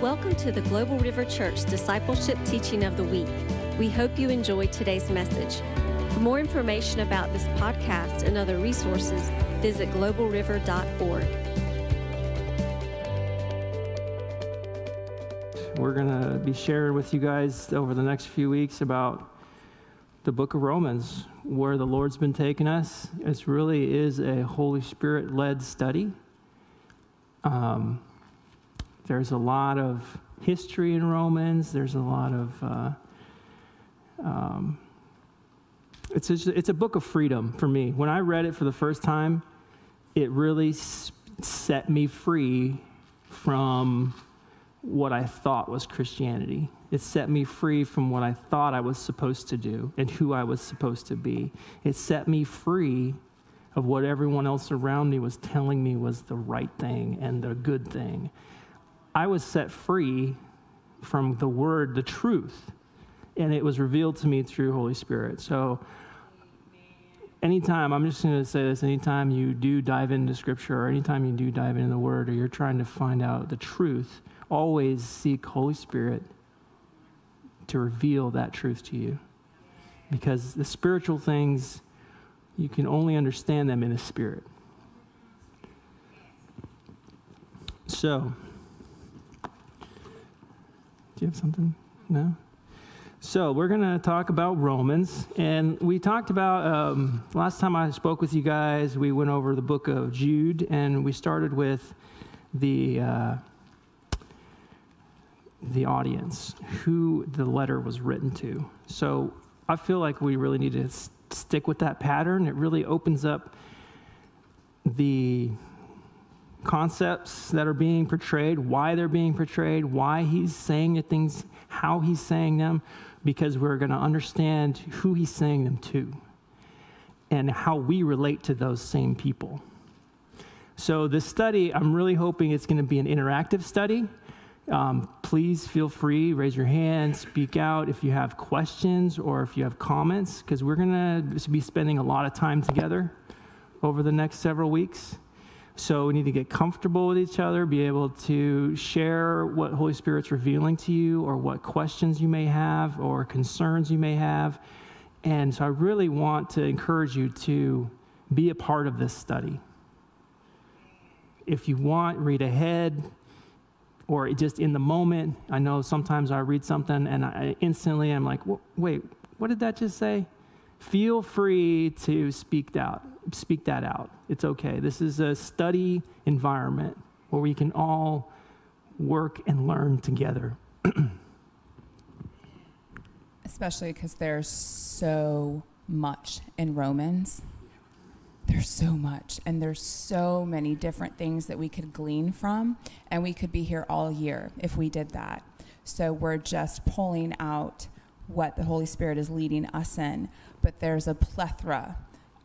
Welcome to the Global River Church Discipleship Teaching of the Week. We hope you enjoy today's message. For more information about this podcast and other resources, visit globalriver.org. We're going to be sharing with you guys over the next few weeks about the book of Romans, where the Lord's been taking us. It really is a Holy Spirit led study. Um, there's a lot of history in Romans, there's a lot of. Uh, um, it's, a, it's a book of freedom for me. When I read it for the first time, it really set me free from what I thought was Christianity. It set me free from what I thought I was supposed to do and who I was supposed to be. It set me free of what everyone else around me was telling me was the right thing and the good thing. I was set free from the word, the truth, and it was revealed to me through Holy Spirit. So, anytime, I'm just going to say this anytime you do dive into scripture or anytime you do dive into the word or you're trying to find out the truth, always seek Holy Spirit to reveal that truth to you. Because the spiritual things, you can only understand them in the spirit. So, you have something? No? So, we're going to talk about Romans. And we talked about, um, last time I spoke with you guys, we went over the book of Jude, and we started with the. Uh, the audience, who the letter was written to. So I feel like we really need to stick with that pattern. It really opens up the concepts that are being portrayed, why they're being portrayed, why he's saying the things, how he's saying them, because we're going to understand who he's saying them to and how we relate to those same people. So, this study, I'm really hoping it's going to be an interactive study. Um, please feel free, raise your hand, speak out if you have questions or if you have comments, because we're going to be spending a lot of time together over the next several weeks. So we need to get comfortable with each other, be able to share what Holy Spirit's revealing to you, or what questions you may have, or concerns you may have. And so I really want to encourage you to be a part of this study. If you want, read ahead, or just in the moment. I know sometimes I read something and I instantly I'm like, wait, what did that just say? Feel free to speak out. Speak that out. It's okay. This is a study environment where we can all work and learn together. Especially because there's so much in Romans there's so much and there's so many different things that we could glean from and we could be here all year if we did that so we're just pulling out what the holy spirit is leading us in but there's a plethora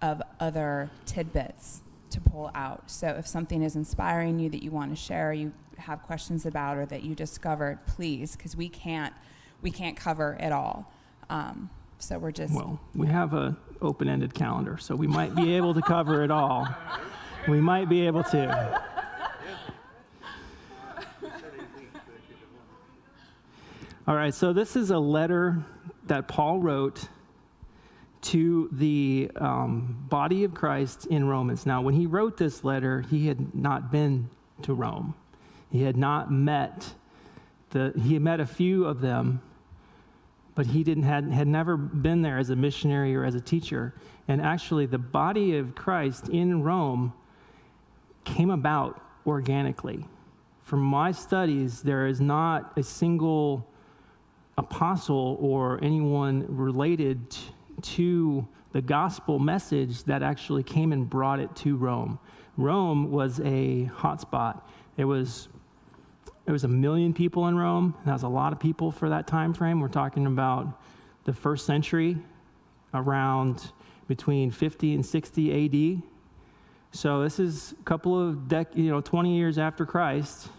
of other tidbits to pull out so if something is inspiring you that you want to share you have questions about or that you discovered please because we can't we can't cover it all um, so we're just well we have a open-ended calendar, so we might be able to cover it all. We might be able to. All right, so this is a letter that Paul wrote to the um, body of Christ in Romans. Now, when he wrote this letter, he had not been to Rome. He had not met the, he had met a few of them but he didn't had, had never been there as a missionary or as a teacher and actually the body of christ in rome came about organically from my studies there is not a single apostle or anyone related to the gospel message that actually came and brought it to rome rome was a hotspot it was there was a million people in Rome. That was a lot of people for that time frame. We're talking about the first century, around between 50 and 60 AD. So this is a couple of dec- you know 20 years after Christ,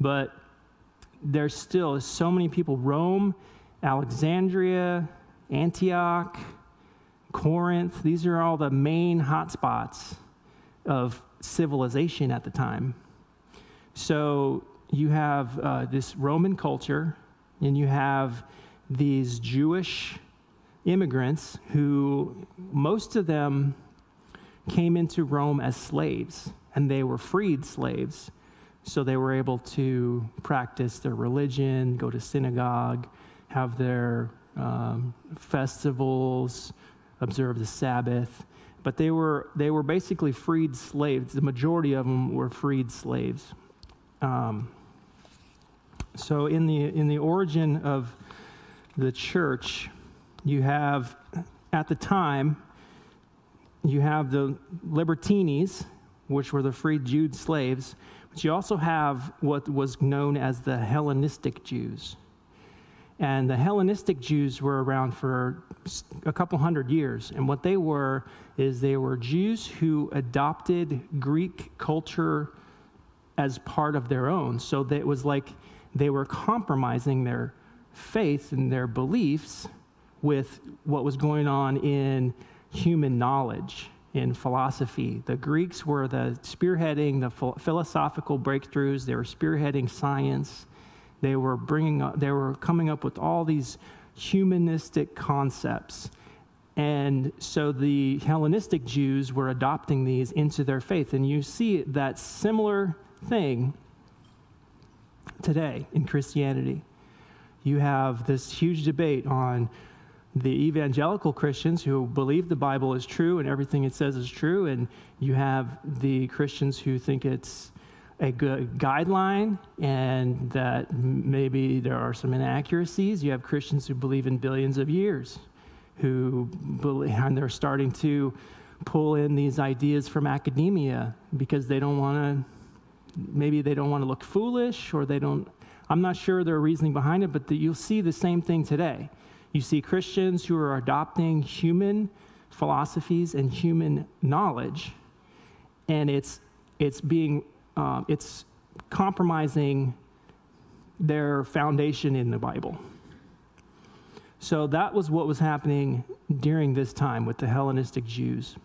but there's still so many people. Rome, Alexandria, Antioch, Corinth. These are all the main hotspots of civilization at the time. So you have uh, this Roman culture, and you have these Jewish immigrants who, most of them, came into Rome as slaves, and they were freed slaves. So they were able to practice their religion, go to synagogue, have their um, festivals, observe the Sabbath. But they were, they were basically freed slaves. The majority of them were freed slaves. Um, so in the, in the origin of the church, you have, at the time, you have the libertines, which were the freed Jude slaves, but you also have what was known as the Hellenistic Jews. And the Hellenistic Jews were around for a couple hundred years. And what they were is they were Jews who adopted Greek culture as part of their own. So that it was like they were compromising their faith and their beliefs with what was going on in human knowledge, in philosophy. The Greeks were the spearheading the philosophical breakthroughs, they were spearheading science. They were bringing up, they were coming up with all these humanistic concepts. And so the Hellenistic Jews were adopting these into their faith. And you see that similar thing today in Christianity. You have this huge debate on the evangelical Christians who believe the Bible is true and everything it says is true, and you have the Christians who think it's a good guideline and that maybe there are some inaccuracies. You have Christians who believe in billions of years, who believe, and they're starting to pull in these ideas from academia because they don't want to maybe they don't want to look foolish or they don't, I'm not sure their reasoning behind it, but the, you'll see the same thing today. You see Christians who are adopting human philosophies and human knowledge, and it's, it's being, uh, it's compromising their foundation in the Bible. So that was what was happening during this time with the Hellenistic Jews,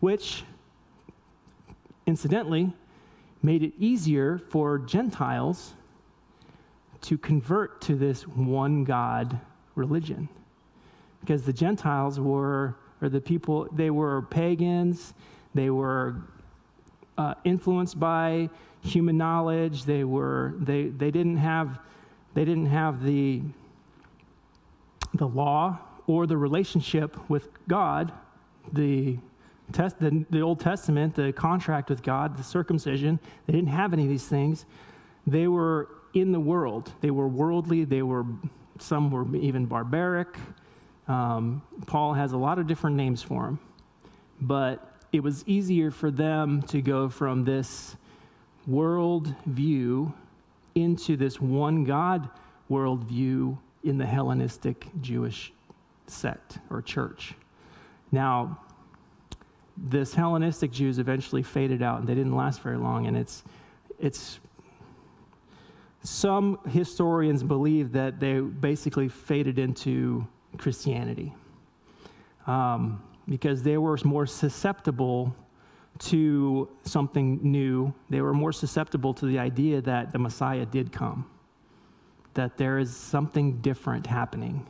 which, incidentally, made it easier for Gentiles to convert to this one God religion. Because the Gentiles were, or the people, they were pagans, they were uh, influenced by human knowledge, they were, they, they didn't have, they didn't have the, the law or the relationship with God, the test, the, the Old Testament, the contract with God, the circumcision, they didn't have any of these things. They were in the world. They were worldly. They were, some were even barbaric. Um, Paul has a lot of different names for them. But it was easier for them to go from this world view into this one God worldview in the Hellenistic Jewish sect or church. Now, this Hellenistic Jews eventually faded out and they didn't last very long. And it's, it's, some historians believe that they basically faded into Christianity um, because they were more susceptible to something new. They were more susceptible to the idea that the Messiah did come, that there is something different happening,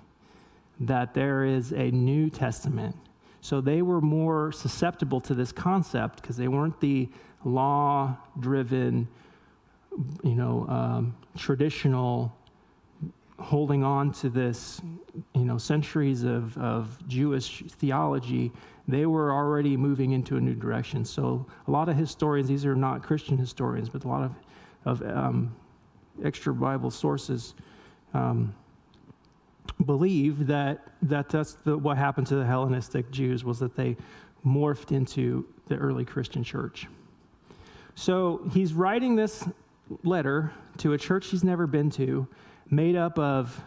that there is a New Testament so they were more susceptible to this concept because they weren't the law driven, you know, um, traditional holding on to this, you know, centuries of, of Jewish theology, they were already moving into a new direction. So a lot of historians, these are not Christian historians, but a lot of, of um, extra Bible sources um, believe that, that that's the, what happened to the Hellenistic Jews was that they morphed into the early Christian church. So he's writing this letter to a church he's never been to, made up of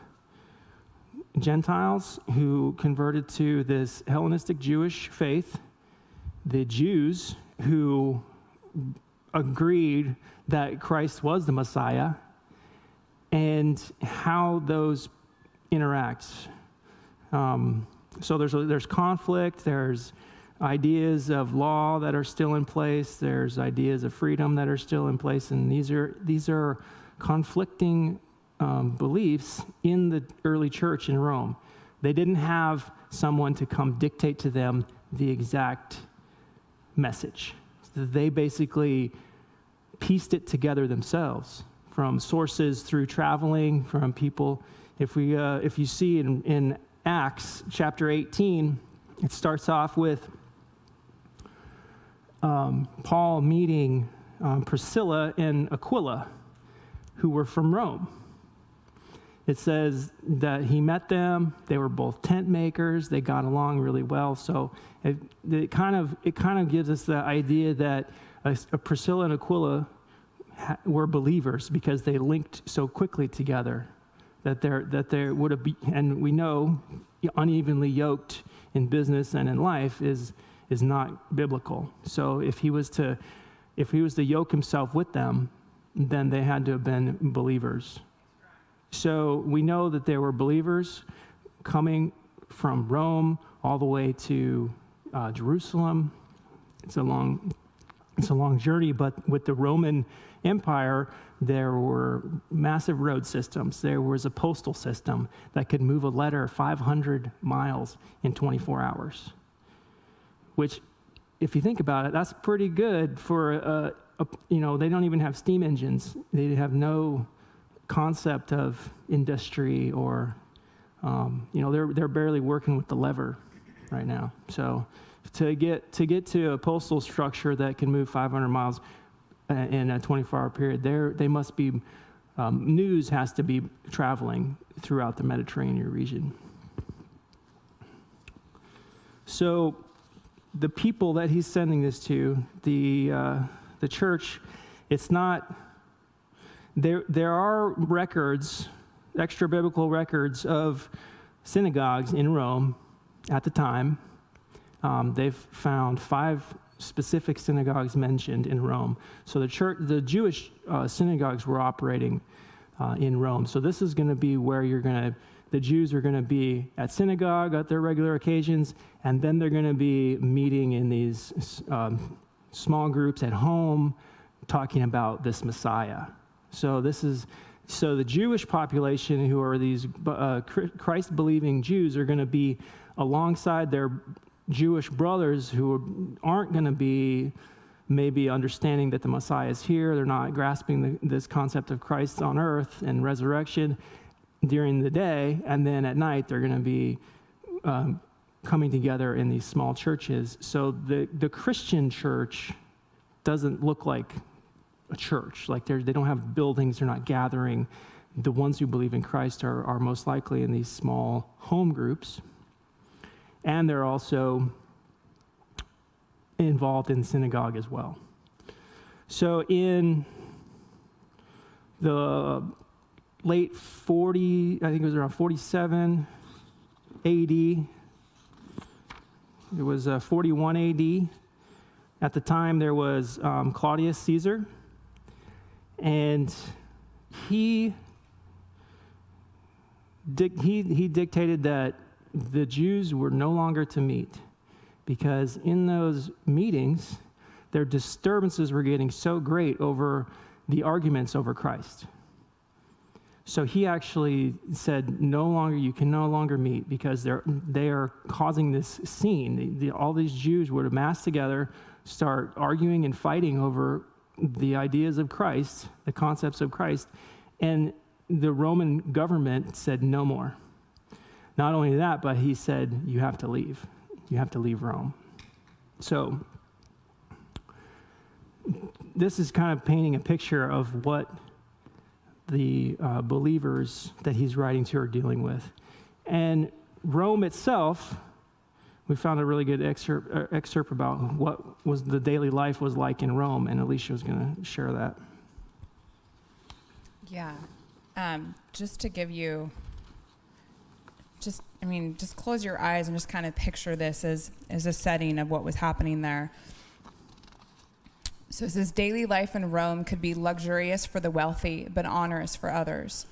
Gentiles who converted to this Hellenistic Jewish faith, the Jews who agreed that Christ was the Messiah, and how those interact. Um, so there's, there's conflict, there's ideas of law that are still in place. There's ideas of freedom that are still in place, and these are these are conflicting um, beliefs in the early church in Rome. They didn't have someone to come dictate to them the exact message. They basically pieced it together themselves from sources through traveling, from people. If, we, uh, if you see in, in Acts chapter 18, it starts off with um, Paul meeting um, Priscilla and Aquila, who were from Rome. It says that he met them. They were both tent makers. They got along really well. So it, it kind of it kind of gives us the idea that a, a Priscilla and Aquila ha, were believers because they linked so quickly together that there that there would have been. And we know unevenly yoked in business and in life is is not biblical. So if he was to if he was to yoke himself with them, then they had to have been believers. So we know that there were believers coming from Rome all the way to uh, Jerusalem. It's a long, it's a long journey, but with the Roman Empire, there were massive road systems. There was a postal system that could move a letter 500 miles in 24 hours, which, if you think about it, that's pretty good for a, a you know, they don't even have steam engines. They have no concept of industry or, um, you know, they're, they're barely working with the lever right now. So to get, to get to a postal structure that can move 500 miles in a 24 hour period, there they must be, um, news has to be traveling throughout the Mediterranean region. So the people that he's sending this to, the, uh, the church, it's not there, there are records, extra biblical records of synagogues in Rome at the time. Um, they've found five specific synagogues mentioned in Rome. So the church, the Jewish uh, synagogues were operating uh, in Rome. So this is going to be where you're going to, the Jews are going to be at synagogue at their regular occasions, and then they're going to be meeting in these um, small groups at home, talking about this Messiah. So this is so the Jewish population, who are these uh, Christ believing Jews, are going to be alongside their Jewish brothers who aren't going to be maybe understanding that the Messiah is here. They're not grasping the, this concept of Christ on earth and resurrection during the day, and then at night they're going to be um, coming together in these small churches. So the, the Christian church doesn't look like a church. Like they don't have buildings, they're not gathering. The ones who believe in Christ are, are most likely in these small home groups. And they're also involved in synagogue as well. So in the late 40, I think it was around 47 AD, it was uh, 41 AD. At the time, there was um, Claudius Caesar and he, he, he dictated that the Jews were no longer to meet because in those meetings, their disturbances were getting so great over the arguments over Christ. So he actually said, no longer, you can no longer meet because they're, they are causing this scene. The, the, all these Jews would amass together, start arguing and fighting over the ideas of Christ, the concepts of Christ, and the Roman government said no more. Not only that, but he said, You have to leave. You have to leave Rome. So, this is kind of painting a picture of what the uh, believers that he's writing to are dealing with. And Rome itself we found a really good excerpt, uh, excerpt about what was the daily life was like in Rome, and Alicia was going to share that. Yeah, um, just to give you, just I mean, just close your eyes and just kind of picture this as as a setting of what was happening there. So it says daily life in Rome could be luxurious for the wealthy, but onerous for others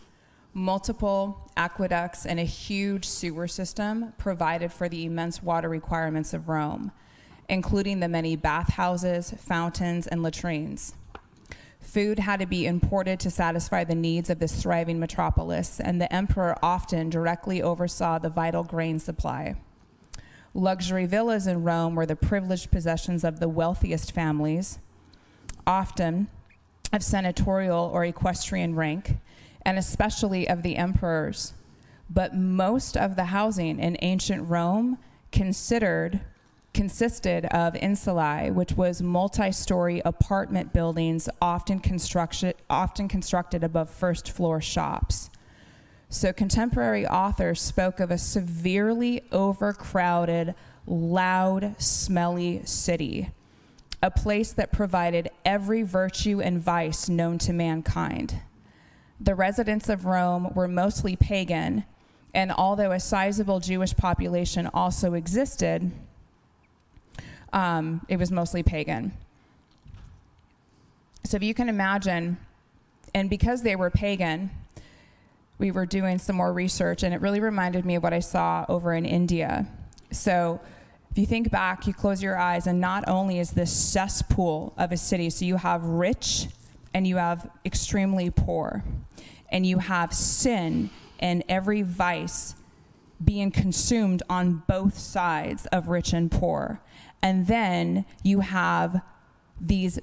multiple aqueducts, and a huge sewer system provided for the immense water requirements of Rome. including the many bathhouses, fountains, and latrines. Food had to be imported to satisfy the needs of this thriving metropolis, and the emperor often directly oversaw the vital grain supply. Luxury villas in Rome were the privileged possessions of the wealthiest families, often of senatorial or equestrian rank, and especially of the emperors. But most of the housing in ancient Rome considered consisted of insulae, which was multi-story apartment buildings often constructed, often constructed above first floor shops. So contemporary authors spoke of a severely overcrowded, loud, smelly city, a place that provided every virtue and vice known to mankind. The residents of Rome were mostly pagan, and although a sizable Jewish population also existed, um, it was mostly pagan. So if you can imagine, and because they were pagan, we were doing some more research, and it really reminded me of what I saw over in India. So if you think back, you close your eyes, and not only is this cesspool of a city, so you have rich and you have extremely poor, and you have sin and every vice being consumed on both sides of rich and poor. And then you have these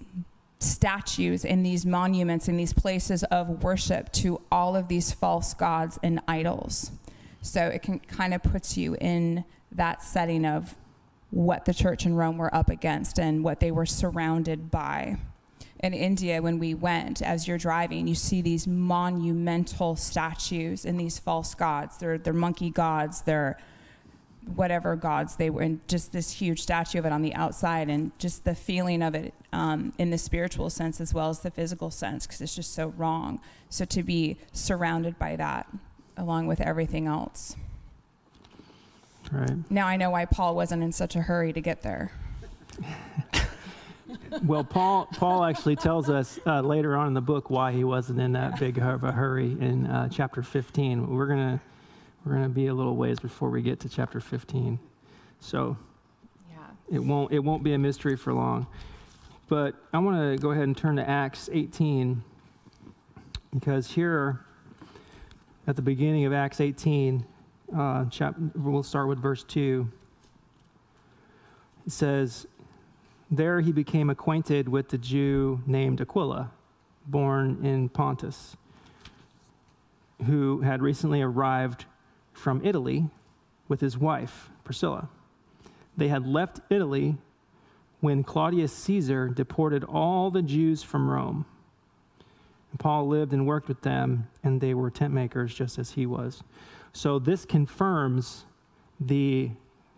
statues and these monuments and these places of worship to all of these false gods and idols. So it can kind of puts you in that setting of what the church in Rome were up against and what they were surrounded by. In India, when we went, as you're driving, you see these monumental statues and these false gods. They're, they're monkey gods, they're whatever gods they were, and just this huge statue of it on the outside, and just the feeling of it um, in the spiritual sense as well as the physical sense, because it's just so wrong. So to be surrounded by that, along with everything else. Right. Now I know why Paul wasn't in such a hurry to get there. well, Paul Paul actually tells us uh, later on in the book why he wasn't in that big of a hurry in uh, chapter 15. We're gonna we're going to be a little ways before we get to chapter 15. So yeah. it, won't, it won't be a mystery for long. But I want to go ahead and turn to Acts 18 because here at the beginning of Acts 18, uh, chap- we'll start with verse 2. It says, There he became acquainted with the Jew named Aquila, born in Pontus, who had recently arrived from Italy with his wife, Priscilla. They had left Italy when Claudius Caesar deported all the Jews from Rome. Paul lived and worked with them, and they were tent makers just as he was. So this confirms the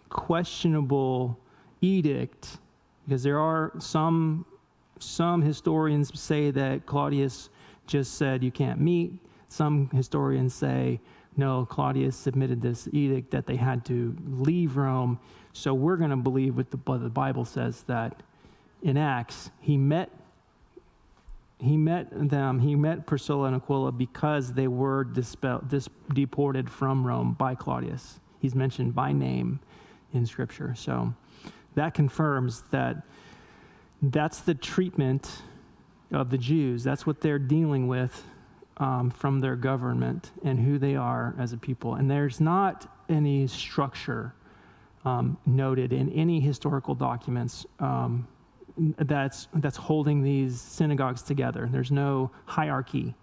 questionable edict, because there are some, some historians say that Claudius just said you can't meet. Some historians say no, Claudius submitted this edict that they had to leave Rome. So we're going to believe what the, what the Bible says that in Acts, he met he met them, he met Priscilla and Aquila because they were dis, deported from Rome by Claudius. He's mentioned by name in Scripture. So that confirms that that's the treatment of the Jews. That's what they're dealing with um, from their government and who they are as a people. And there's not any structure um, noted in any historical documents um, that's, that's holding these synagogues together. There's no hierarchy.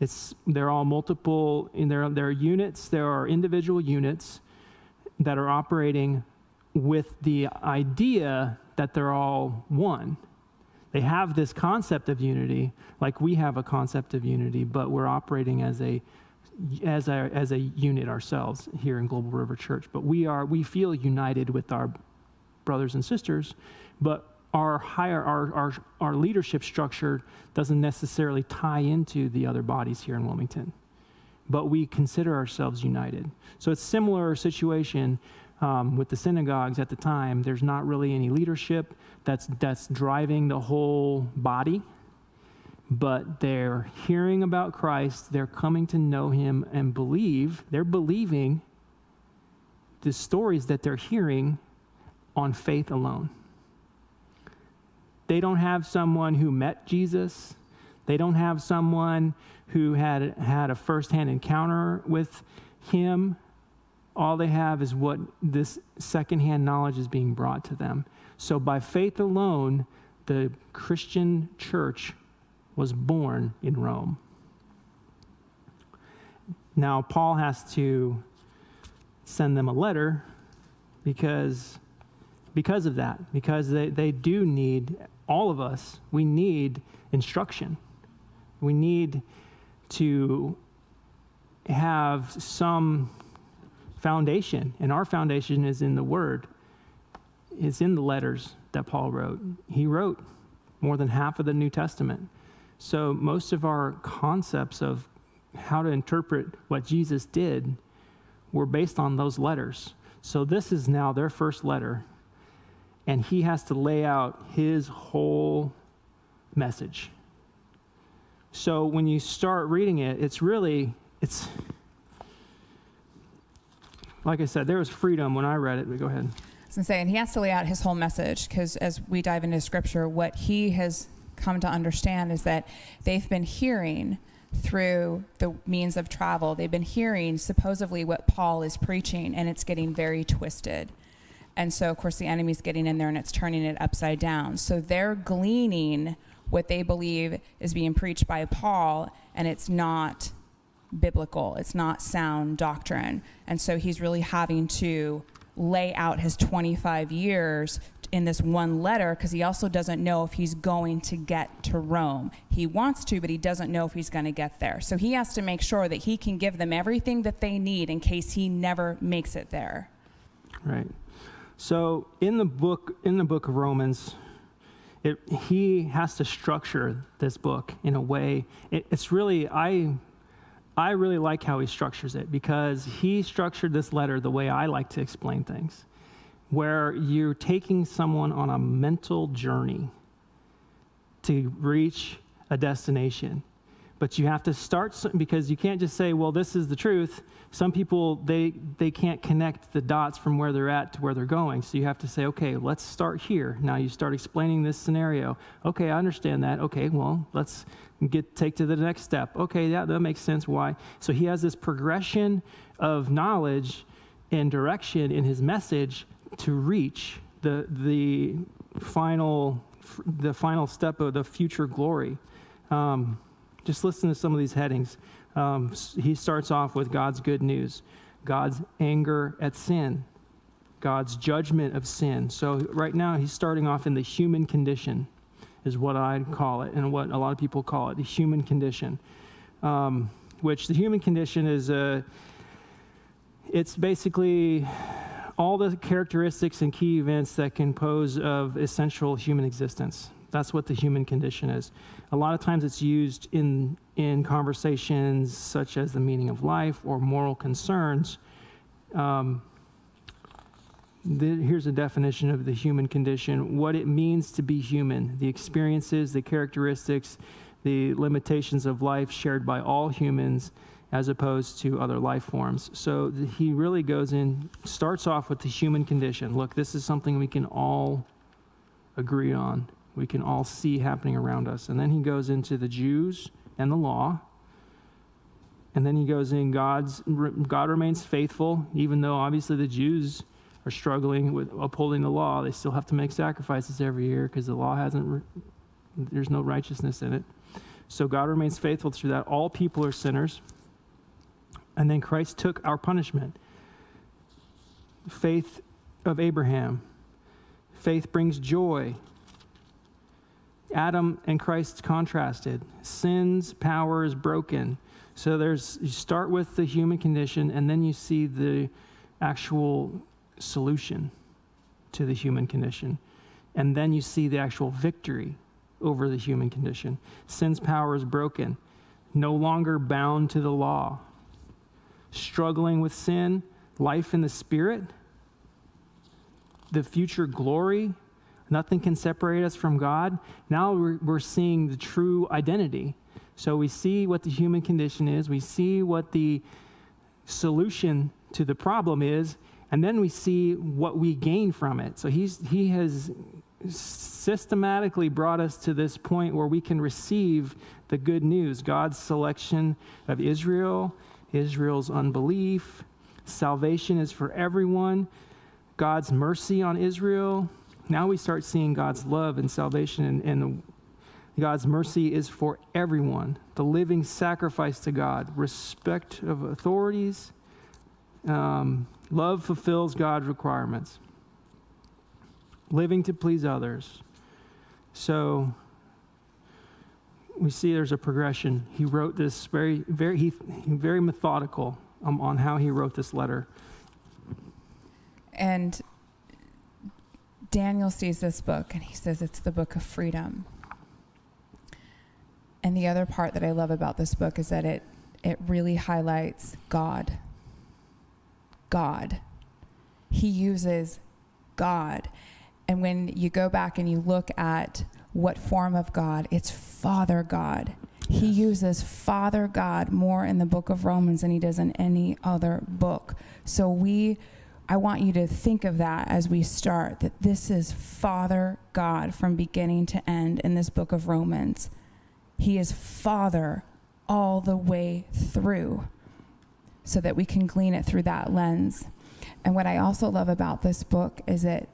It's, they're all multiple, in there, there are units, there are individual units that are operating with the idea that they're all one. They have this concept of unity, like we have a concept of unity, but we're operating as a as a as a unit ourselves here in Global River Church. But we are we feel united with our brothers and sisters, but our higher our, our our leadership structure doesn't necessarily tie into the other bodies here in Wilmington. But we consider ourselves united. So it's similar situation um, with the synagogues at the time, there's not really any leadership that's, that's driving the whole body, but they're hearing about Christ, they're coming to know him and believe, they're believing the stories that they're hearing on faith alone. They don't have someone who met Jesus. They don't have someone who had had a firsthand encounter with him. All they have is what this secondhand knowledge is being brought to them. So, by faith alone, the Christian church was born in Rome. Now, Paul has to send them a letter because, because of that, because they, they do need, all of us, we need instruction. We need to have some foundation, and our foundation is in the Word. It's in the letters that Paul wrote. He wrote more than half of the New Testament. So most of our concepts of how to interpret what Jesus did were based on those letters. So this is now their first letter, and he has to lay out his whole message. So when you start reading it, it's really it's like I said, there was freedom when I read it. But go ahead. I was and he has to lay out his whole message because as we dive into scripture, what he has come to understand is that they've been hearing through the means of travel. They've been hearing supposedly what Paul is preaching, and it's getting very twisted. And so, of course, the enemy's getting in there and it's turning it upside down. So they're gleaning what they believe is being preached by Paul, and it's not biblical, it's not sound doctrine. And so he's really having to lay out his 25 years in this one letter because he also doesn't know if he's going to get to Rome. He wants to, but he doesn't know if he's going to get there. So he has to make sure that he can give them everything that they need in case he never makes it there. Right. So in the book in the book of Romans, it, he has to structure this book in a way. It, it's really I I really like how he structures it because he structured this letter the way I like to explain things where you're taking someone on a mental journey to reach a destination. But you have to start because you can't just say, well, this is the truth. Some people, they, they can't connect the dots from where they're at to where they're going. So you have to say, okay, let's start here. Now you start explaining this scenario. Okay, I understand that. Okay, well, let's get take to the next step. Okay, yeah, that makes sense. Why? So he has this progression of knowledge and direction in his message to reach the, the, final, the final step of the future glory. Um, just listen to some of these headings. Um, he starts off with God's good news, God's anger at sin, God's judgment of sin. So, right now, he's starting off in the human condition, is what I'd call it, and what a lot of people call it the human condition. Um, which the human condition is a, it's basically all the characteristics and key events that compose of essential human existence. That's what the human condition is. A lot of times it's used in, in conversations such as the meaning of life or moral concerns. Um, the, here's a definition of the human condition what it means to be human, the experiences, the characteristics, the limitations of life shared by all humans as opposed to other life forms. So he really goes in, starts off with the human condition. Look, this is something we can all agree on, we can all see happening around us. And then he goes into the Jews and the law. And then he goes in God's God remains faithful, even though obviously the Jews are struggling with upholding the law. They still have to make sacrifices every year because the law hasn't, there's no righteousness in it. So God remains faithful through that. All people are sinners. And then Christ took our punishment. Faith of Abraham. Faith brings joy. Adam and Christ contrasted. Sin's power is broken. So there's you start with the human condition and then you see the actual solution to the human condition. And then you see the actual victory over the human condition. Sin's power is broken, no longer bound to the law struggling with sin, life in the Spirit, the future glory. Nothing can separate us from God. Now we're, we're seeing the true identity. So we see what the human condition is, we see what the solution to the problem is, and then we see what we gain from it. So he's, he has systematically brought us to this point where we can receive the good news God's selection of Israel, Israel's unbelief. Salvation is for everyone, God's mercy on Israel. Now we start seeing God's love and salvation, and, and God's mercy is for everyone. The living sacrifice to God, respect of authorities, um, love fulfills God's requirements, living to please others. So we see there's a progression. He wrote this very, very, he, very methodical um, on how he wrote this letter. And Daniel sees this book and he says it's the book of freedom. And the other part that I love about this book is that it, it really highlights God. God. He uses God. And when you go back and you look at what form of God, it's Father God. He uses Father God more in the book of Romans than he does in any other book. So we I want you to think of that as we start that this is Father God from beginning to end in this book of Romans. He is Father all the way through so that we can glean it through that lens. And what I also love about this book is that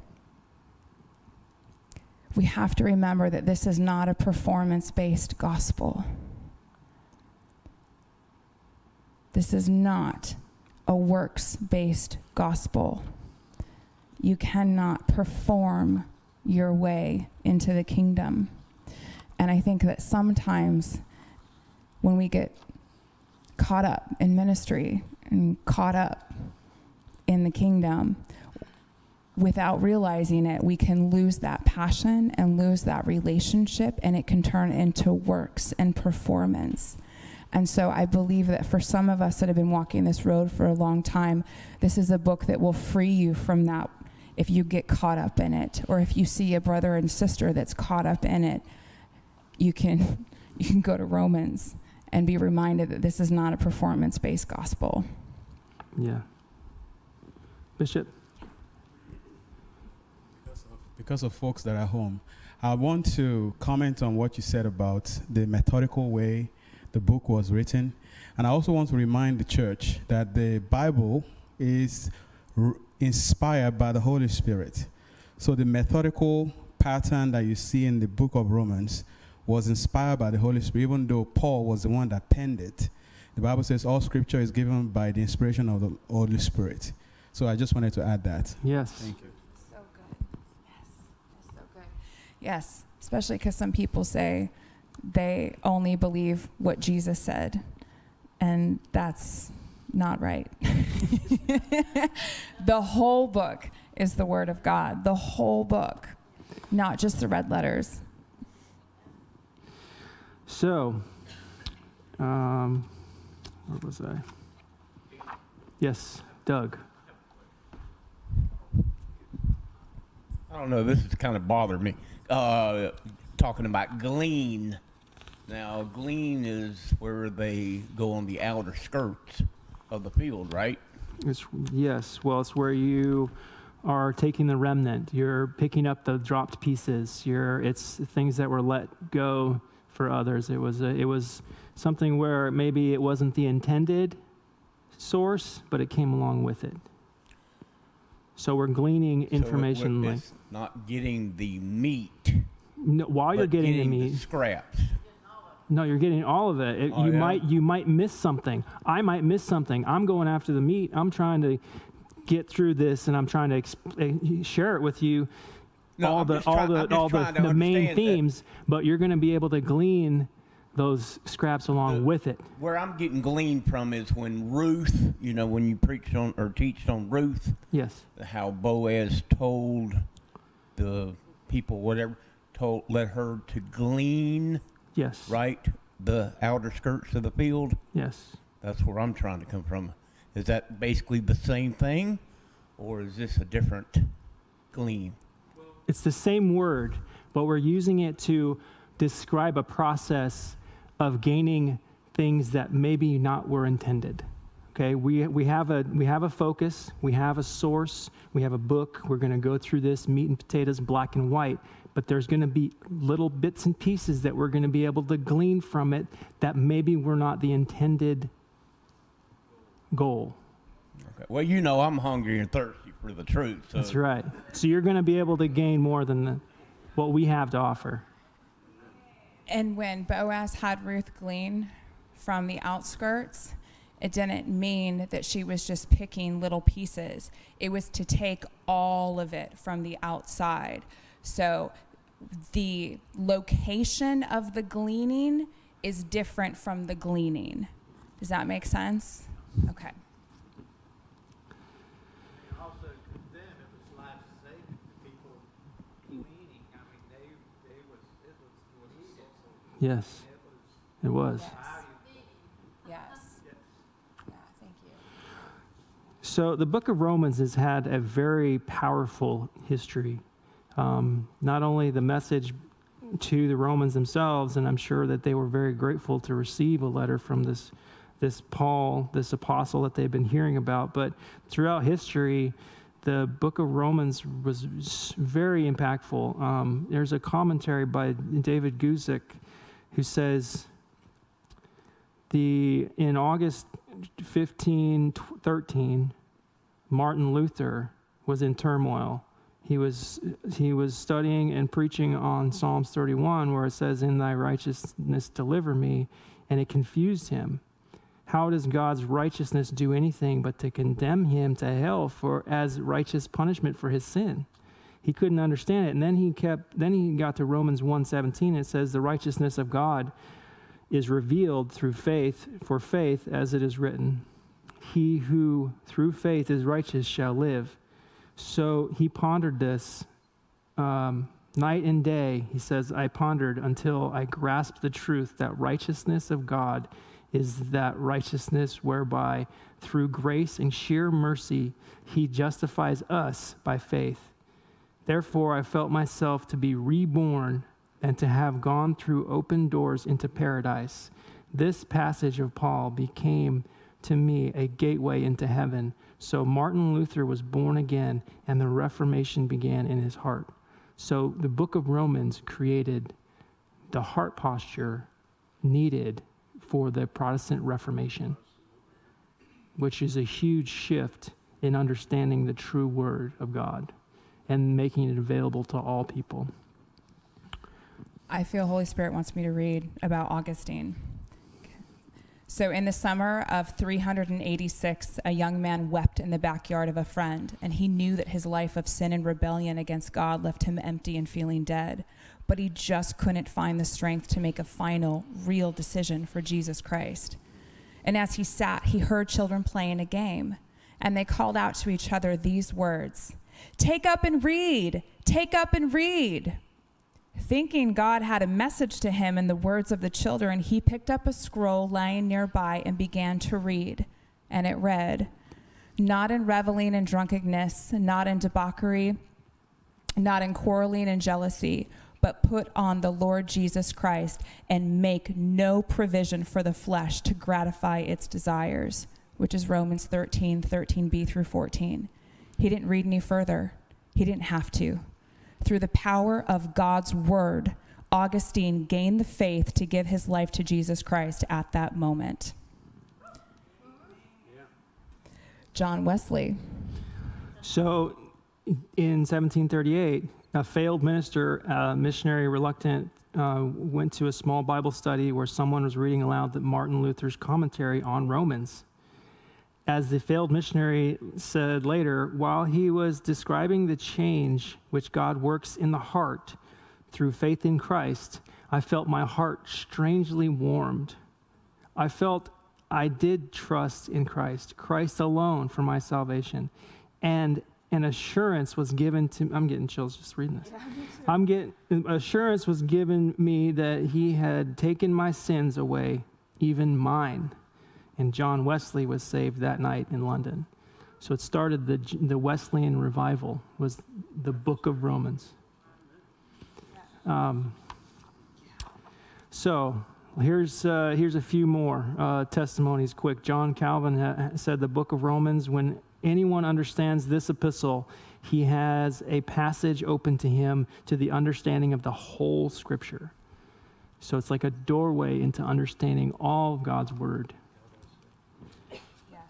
we have to remember that this is not a performance based gospel. This is not a works based gospel. You cannot perform your way into the kingdom. And I think that sometimes when we get caught up in ministry and caught up in the kingdom, without realizing it, we can lose that passion and lose that relationship, and it can turn into works and performance. And so I believe that for some of us that have been walking this road for a long time, this is a book that will free you from that if you get caught up in it, or if you see a brother and sister that's caught up in it you can you can go to Romans and be reminded that this is not a performance-based gospel. Yeah. Bishop. Because of, because of folks that are home, I want to comment on what you said about the methodical way the book was written. And I also want to remind the church that the Bible is r- inspired by the Holy Spirit. So the methodical pattern that you see in the book of Romans was inspired by the Holy Spirit, even though Paul was the one that penned it. The Bible says all scripture is given by the inspiration of the Holy Spirit. So I just wanted to add that. Yes. Thank you. So good. Yes. That's so good. Yes, especially because some people say they only believe what Jesus said, and that's not right. the whole book is the Word of God, the whole book, not just the red letters. So, um, where was I? Yes, Doug. I don't know. This is kind of bothered me. Uh, talking about glean. Now, glean is where they go on the outer skirts of the field, right? It's, yes, well, it's where you are taking the remnant. You're picking up the dropped pieces. You're, it's things that were let go for others. It was, a, it was something where maybe it wasn't the intended source, but it came along with it. So we're gleaning information. So it- like not getting the meat. no, while you're but getting, the the meat. scraps. No, you're getting all of it. It- Oh, you yeah? might you might miss something. I might miss something. I'm going after the meat. I'm trying to get through this, and I'm trying to uh, share it with you. No, all I'm the all try- the all the, the main understand that- themes, but you're going to be able to glean those scraps along The- with it. Where I'm getting gleaned from is when Ruth, you know, when you preached on or teached on Ruth, Yes. how Boaz told the people, whatever, told let her to glean Yes. right the outer skirts of the field. Yes. That's where I'm trying to come from. Is that basically the same thing, or is this a different glean? It's the same word, but we're using it to describe a process of gaining things that maybe not were intended. Okay, we, we, have a, we have a focus, we have a source, we have a book. We're going to go through this meat and potatoes, black and white. but there's going to be little bits and pieces that we're going to be able to glean from it that maybe were not the intended goal. Okay. Well, you know, I'm hungry and thirsty for the truth. So That's right. So you're going to be able to gain more than the, what we have to offer. And when Boaz had Ruth glean from the outskirts, it didn't mean that she was just picking little pieces. It was to take all of it from the outside. So the location of the gleaning is different from the gleaning. Does that make sense? Okay. also to them, it was life saving. The people gleaning, I mean, they, they was, it was, was so, Yes, it was was. Yes. Yeah, thank you. So the book of Romans has had a very powerful history. Um, not only the message to the Romans themselves, and I'm sure that they were very grateful to receive a letter from this, this Paul, this apostle that they've been hearing about, but throughout history, the book of Romans was very impactful. Um, there's a commentary by David Guzik who says, the in August 1513, Martin Luther was in turmoil. He was, he was studying and preaching on Psalms 31, where it says, In thy righteousness deliver me, and it confused him. How does God's righteousness do anything but to condemn him to hell for as righteous punishment for his sin? He couldn't understand it. And then he kept then he got to Romans 1:17. It says the righteousness of God is revealed through faith, for faith, as it is written, He who through faith is righteous shall live. So he pondered this um, night and day. He says, I pondered until I grasped the truth that righteousness of God is that righteousness whereby through grace and sheer mercy he justifies us by faith. Therefore, I felt myself to be reborn and to have gone through open doors into paradise. This passage of Paul became to me a gateway into heaven. So Martin Luther was born again, and the Reformation began in his heart. So the book of Romans created the heart posture needed for the Protestant Reformation, which is a huge shift in understanding the true word of God and making it available to all people. I feel Holy Spirit wants me to read about Augustine. So, in the summer of 386, a young man wept in the backyard of a friend, and he knew that his life of sin and rebellion against God left him empty and feeling dead. But he just couldn't find the strength to make a final, real decision for Jesus Christ. And as he sat, he heard children playing a game, and they called out to each other these words Take up and read! Take up and read! Thinking God had a message to him in the words of the children, he picked up a scroll lying nearby and began to read. And it read, Not in reveling and drunkenness, not in debauchery, not in quarreling and jealousy, but put on the Lord Jesus Christ and make no provision for the flesh to gratify its desires, which is Romans 13, 13b through 14. He didn't read any further. He didn't have to. Through the power of God's word, Augustine gained the faith to give his life to Jesus Christ at that moment. John Wesley. So, in 1738, a failed minister, uh, missionary reluctant, uh, went to a small Bible study where someone was reading aloud Martin Luther's commentary on Romans. As the failed missionary said later, while he was describing the change which God works in the heart through faith in Christ, I felt my heart strangely warmed. I felt I did trust in Christ, Christ alone for my salvation. And an assurance was given to I'm getting chills just reading this. I'm getting assurance was given me that he had taken my sins away, even mine. And John Wesley was saved that night in London. So it started the the Wesleyan revival was the book of Romans. Um, so here's uh, here's a few more uh, testimonies. Quick, John Calvin ha- said the book of Romans when anyone understands this epistle, he has a passage open to him to the understanding of the whole scripture. So it's like a doorway into understanding all of God's word.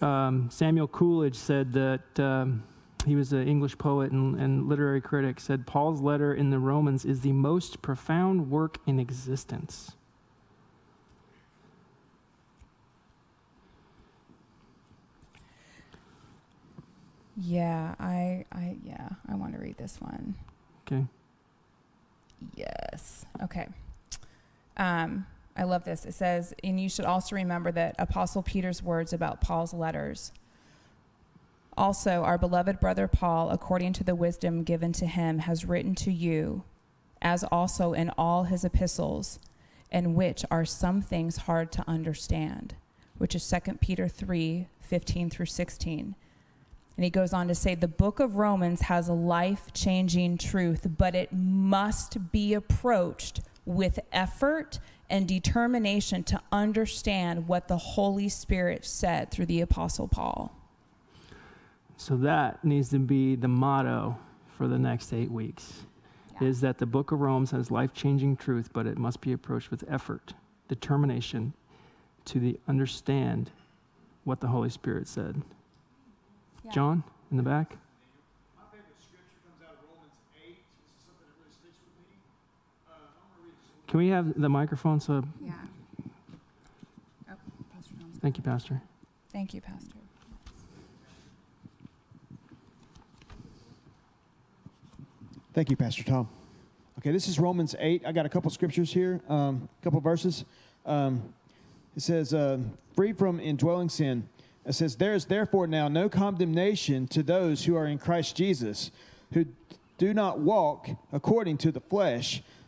Um, Samuel Coleridge said that um, he was an English poet and, and literary critic, said Paul's letter in the Romans is the most profound work in existence. Yeah, I, I, yeah, I want to read this one. Okay. Yes. Okay. Um, I love this. It says, and you should also remember that Apostle Peter's words about Paul's letters. Also, our beloved brother Paul, according to the wisdom given to him, has written to you, as also in all his epistles, in which are some things hard to understand, which is 2 Peter 3 15 through 16. And he goes on to say, the book of Romans has a life changing truth, but it must be approached with effort and determination to understand what the Holy Spirit said through the Apostle Paul. So that needs to be the motto for the next eight weeks. Yeah. Is that the book of Romans has life changing truth, but it must be approached with effort, determination to the understand what the Holy Spirit said. Yeah. John, in the back? My favorite scripture comes out of Romans 8. This is something that really sticks with me. Uh, I'm going to read this. Can we have the microphone? So, Yeah. Oh, Pastor Johnson. thank you, Pastor. Thank you, Pastor. Thank you, Pastor Tom. Okay, this is Romans 8. I got a couple scriptures here, a um, couple verses. Um, it says, uh, free from indwelling sin. It says, There is therefore now no condemnation to those who are in Christ Jesus, who do not walk according to the flesh,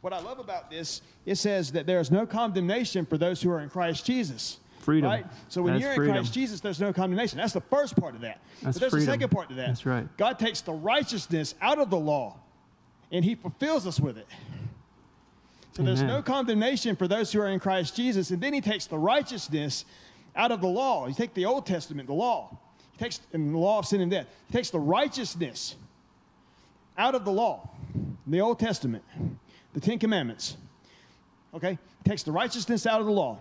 What I love about this, it says that there is no condemnation for those who are in Christ Jesus. Freedom. Right? So when That's you're freedom. in Christ Jesus, there's no condemnation. That's the first part of that. That's but there's freedom. a second part to that. That's right. God takes the righteousness out of the law and he fulfills us with it. So there's Amen. no condemnation for those who are in Christ Jesus. And then he takes the righteousness out of the law. He takes the Old Testament, the law. He takes and the law of sin and death. He takes the righteousness out of the law, the Old Testament, the Ten Commandments. Okay? He takes the righteousness out of the law.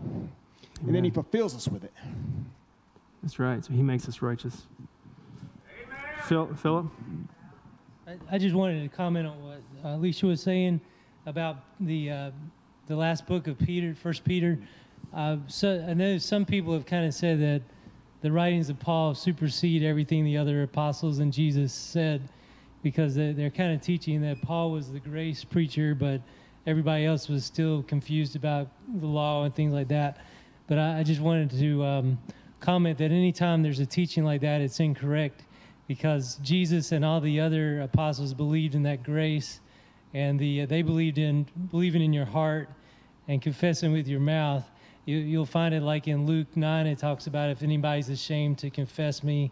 And then he fulfills us with it. That's right. So he makes us righteous. Phil, Philip? I, I just wanted to comment on what uh, Alicia was saying about the uh, the last book of Peter, First Peter. Uh, so I know some people have kind of said that the writings of Paul supersede everything the other apostles and Jesus said, because they, they're kind of teaching that Paul was the grace preacher, but everybody else was still confused about the law and things like that. But I, I just wanted to um, comment that anytime there's a teaching like that, it's incorrect because Jesus and all the other apostles believed in that grace, and the uh, they believed in believing in your heart and confessing with your mouth. You, you'll find it like in Luke nine. It talks about if anybody's ashamed to confess me,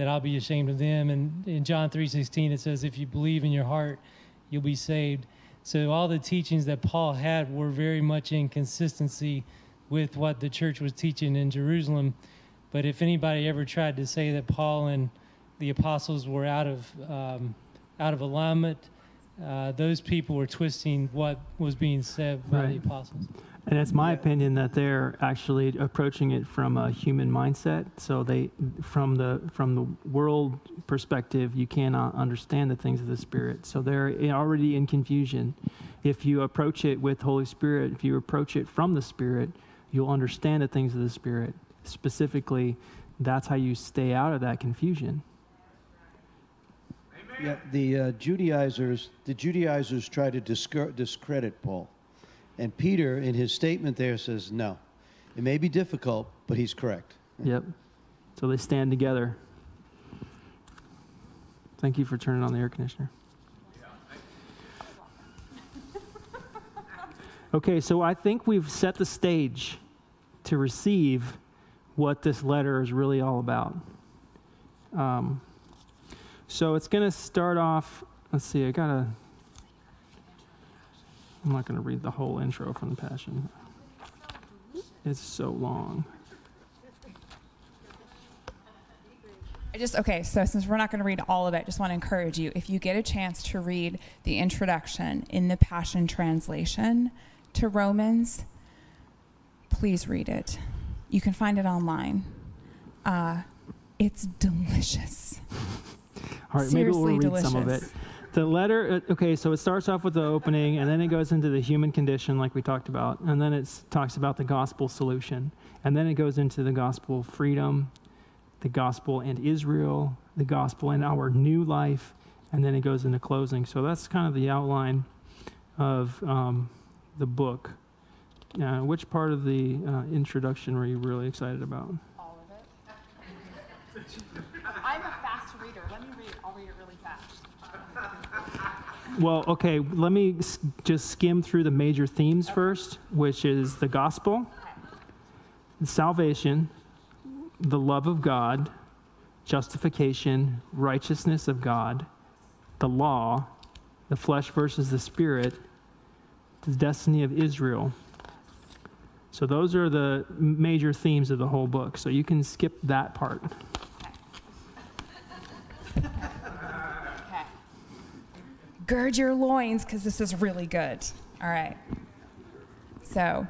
that I'll be ashamed of them. And in John three sixteen, it says if you believe in your heart, you'll be saved. So all the teachings that Paul had were very much in consistency with what the church was teaching in Jerusalem. But if anybody ever tried to say that Paul and the apostles were out of um, out of alignment, uh, those people were twisting what was being said by Right. the apostles. And it's my opinion that they're actually approaching it from a human mindset. So they, from the from the world perspective, you cannot understand the things of the Spirit. So they're already in confusion. If you approach it with Holy Spirit, if you approach it from the Spirit, you'll understand the things of the Spirit. Specifically, that's how you stay out of that confusion. Yeah, the uh, Judaizers, the Judaizers try to discredit Paul, and Peter, in his statement there, says, "No, it may be difficult, but he's correct." Yep. So they stand together. Thank you for turning on the air conditioner. Okay, so I think we've set the stage to receive what this letter is really all about. Um, so it's going to start off. Let's see, I got to. I'm not going to read the whole intro from the Passion. It's so long. I just okay. So since we're not going to read all of it, just want to encourage you. If you get a chance to read the introduction in the Passion Translation to Romans, please read it. You can find it online. Uh, it's delicious. All right, maybe we'll Seriously read some of it. The letter, uh, okay, so it starts off with the opening, and then it goes into the human condition, like we talked about, and then it talks about the gospel solution, and then it goes into the gospel freedom, the gospel and Israel, the gospel and our new life, and then it goes into closing. So that's kind of the outline of um, the book. Uh, which part of the uh, introduction were you really excited about? All of it. I'm a fast reader. Let me read. I'll read it really fast. Well, okay, let me just skim through the major themes first, which is the gospel, salvation, the love of God, justification, righteousness of God, the law, the flesh versus the spirit, the destiny of Israel. So those are the major themes of the whole book. So you can skip that part. Gird your loins because this is really good. All right. So,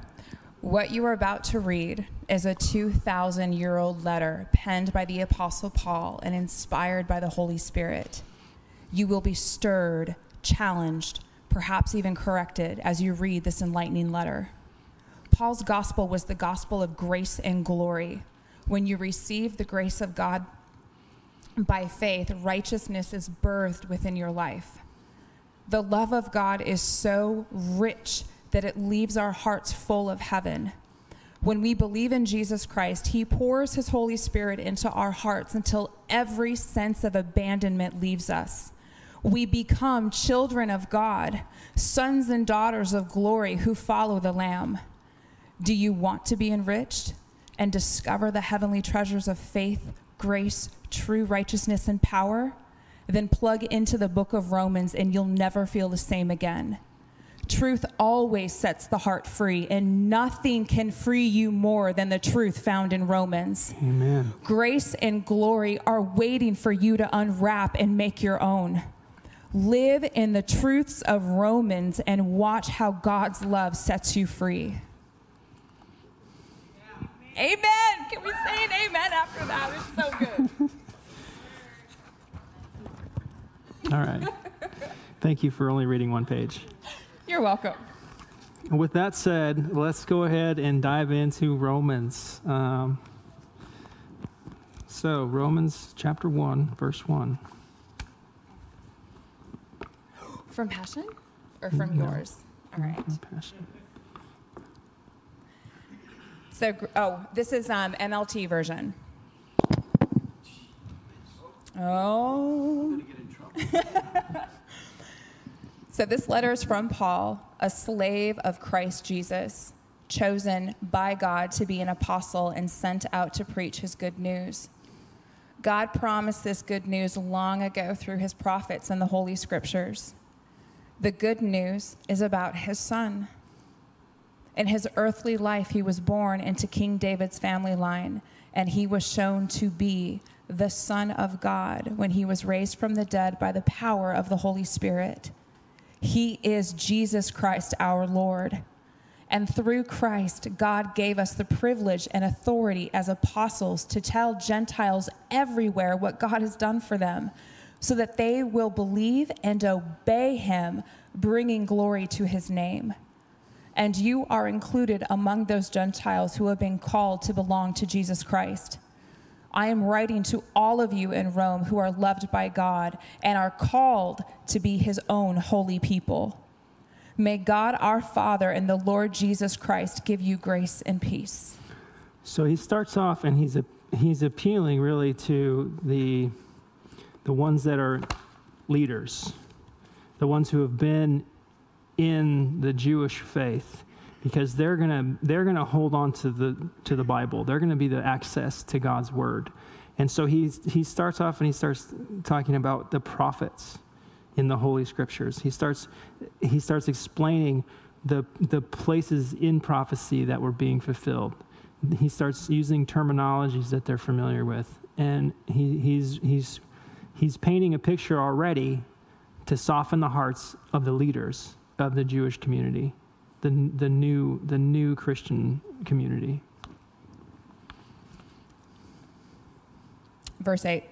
what you are about to read is a 2,000 year old letter penned by the Apostle Paul and inspired by the Holy Spirit. You will be stirred, challenged, perhaps even corrected as you read this enlightening letter. Paul's gospel was the gospel of grace and glory. When you receive the grace of God by faith, righteousness is birthed within your life. The love of God is so rich that it leaves our hearts full of heaven. When we believe in Jesus Christ, He pours His Holy Spirit into our hearts until every sense of abandonment leaves us. We become children of God, sons and daughters of glory who follow the Lamb. Do you want to be enriched and discover the heavenly treasures of faith, grace, true righteousness, and power? Then plug into the book of Romans and you'll never feel the same again. Truth always sets the heart free, and nothing can free you more than the truth found in Romans. Amen. Grace and glory are waiting for you to unwrap and make your own. Live in the truths of Romans and watch how God's love sets you free. Amen. Can we say an amen after that? It's so good. All right. Thank you for only reading one page. You're welcome. With that said, let's go ahead and dive into Romans. Um, so, Romans chapter 1, verse 1. From Passion or from No. yours? All right. From passion. So, oh, this is um, NLT version. Oh. so, this letter is from Paul, a slave of Christ Jesus, chosen by God to be an apostle and sent out to preach his good news. God promised this good news long ago through his prophets and the Holy Scriptures. The good news is about his son. In his earthly life, he was born into King David's family line, and he was shown to be the Son of God when he was raised from the dead by the power of the Holy Spirit. He is Jesus Christ, our Lord. And through Christ, God gave us the privilege and authority as apostles to tell Gentiles everywhere what God has done for them, so that they will believe and obey him, bringing glory to his name and you are included among those Gentiles who have been called to belong to Jesus Christ. I am writing to all of you in Rome who are loved by God and are called to be his own holy people. May God our Father and the Lord Jesus Christ give you grace and peace. So he starts off and he's he's appealing really to the the ones that are leaders, the ones who have been in the Jewish faith, because they're gonna they're gonna hold on to the to the Bible. They're gonna be the access to God's word. And so he he starts off and he starts talking about the prophets in the Holy Scriptures. He starts he starts explaining the the places in prophecy that were being fulfilled. He starts using terminologies that they're familiar with, and he, he's he's he's painting a picture already to soften the hearts of the leaders of the Jewish community, the the new the new Christian community. Verse 8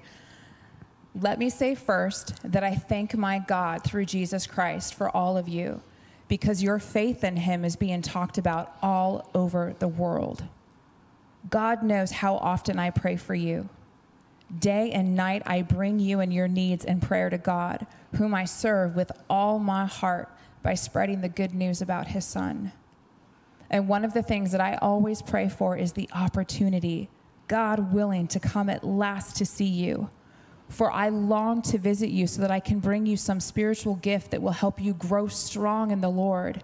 Let me say first that I thank my God through Jesus Christ for all of you, because your faith in him is being talked about all over the world. God knows how often I pray for you. Day and night I bring you and your needs in prayer to God, whom I serve with all my heart by spreading the good news about his son. And one of the things that I always pray for is the opportunity, God willing, to come at last to see you. For I long to visit you so that I can bring you some spiritual gift that will help you grow strong in the Lord.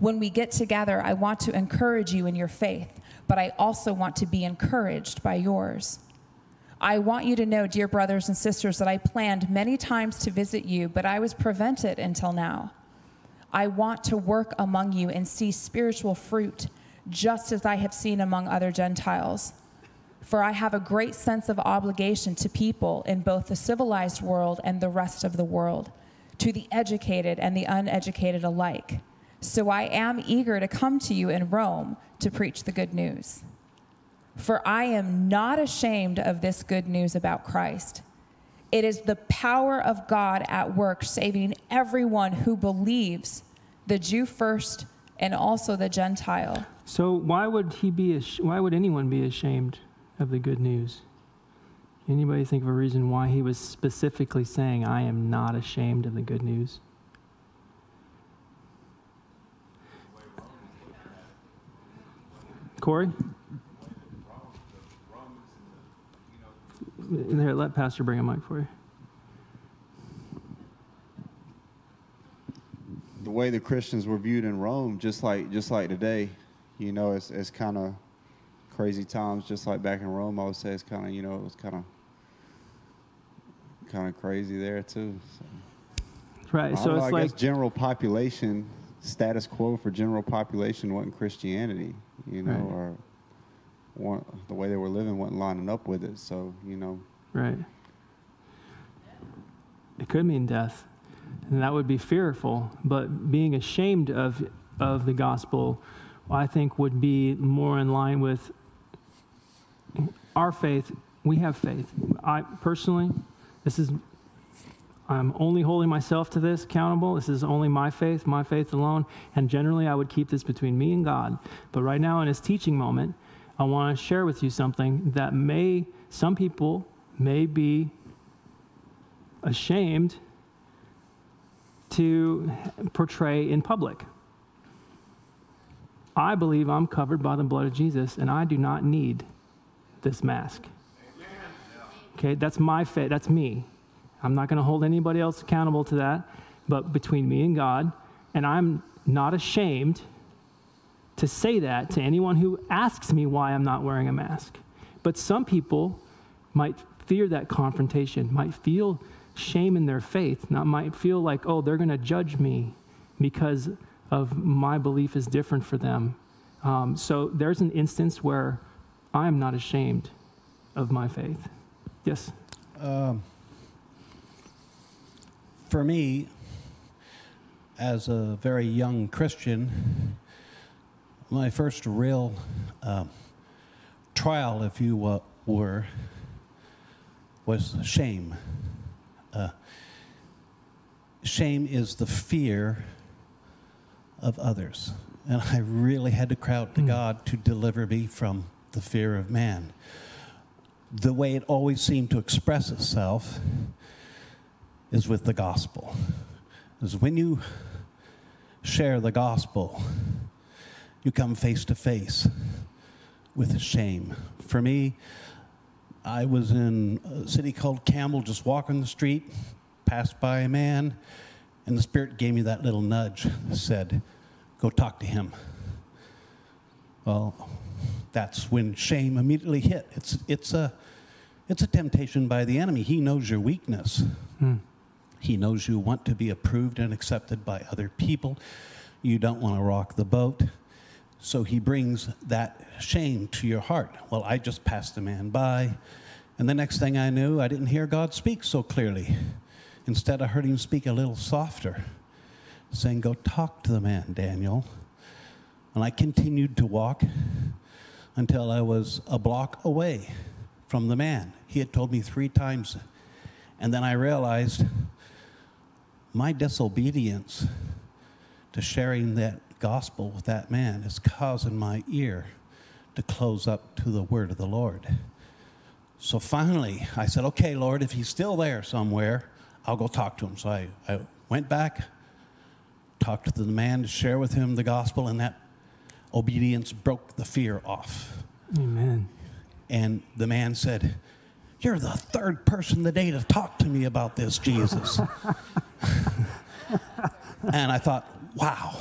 When we get together, I want to encourage you in your faith, but I also want to be encouraged by yours. I want you to know, dear brothers and sisters, that I planned many times to visit you, but I was prevented until now. I want to work among you and see spiritual fruit, just as I have seen among other Gentiles. For I have a great sense of obligation to people in both the civilized world and the rest of the world, to the educated and the uneducated alike. So I am eager to come to you in Rome to preach the good news. For I am not ashamed of this good news about Christ. It is the power of God at work, saving everyone who believes, the Jew first and also the Gentile. So why would he be? Why would anyone be ashamed of the good news? Anybody think of a reason why he was specifically saying, "I am not ashamed of the good news"? Corey? There, let Pastor bring a mic for you. the way the Christians were viewed in Rome, just like just like today, you know, it's it's kind of crazy times. Just like back in Rome, I would say it's kind of you know it was kind of kind of crazy there too. So, Right. So know, it's I like guess general population status quo for general population wasn't Christianity, you know, Right. or the way they were living wasn't lining up with it. So you know, Right. It could mean death, and that would be fearful. But being ashamed of of the gospel, I think, would be more in line with our faith. We have faith. I personally, this is. I'm only holding myself to this accountable. This is only my faith, my faith alone. And generally, I would keep this between me and God. But right now, in this teaching moment, I want to share with you something that may, some people may be ashamed to portray in public. I believe I'm covered by the blood of Jesus, and I do not need this mask. Okay, that's my faith. That's me. I'm not going to hold anybody else accountable to that, but between me and God, and I'm not ashamed to say that to anyone who asks me why I'm not wearing a mask. But some people might fear that confrontation, might feel shame in their faith, not might feel like, oh, they're going to judge me because of my belief is different for them. Um, so there's an instance where I am not ashamed of my faith. Yes. Um, for me, as a very young Christian, my first real um, trial, if you uh, were, was shame. Uh, shame is the fear of others. And I really had to cry out to God to deliver me from the fear of man. The way it always seemed to express itself is with the gospel. Is when you share the gospel, you come face to face with shame. For me, I was in a city called Campbell, just walking the street, passed by a man, and the Spirit gave me that little nudge, said, Go talk to him. Well, that's when shame immediately hit. It's, it's, a, it's a temptation by the enemy. He knows your weakness. Hmm. He knows you want to be approved and accepted by other people. You don't want to rock the boat. So he brings that shame to your heart. Well, I just passed the man by, and the next thing I knew, I didn't hear God speak so clearly. Instead, I heard him speak a little softer, saying, Go talk to the man, Daniel. And I continued to walk until I was a block away from the man. He had told me three times. And then I realized my disobedience to sharing that gospel with that man is causing my ear to close up to the word of the Lord. So finally, I said, okay, Lord, if he's still there somewhere, I'll go talk to him. So I, I went back, talked to the man to share with him the gospel, and that obedience broke the fear off. Amen. And the man said, You're the third person today to talk to me about this, Jesus. and I thought, wow.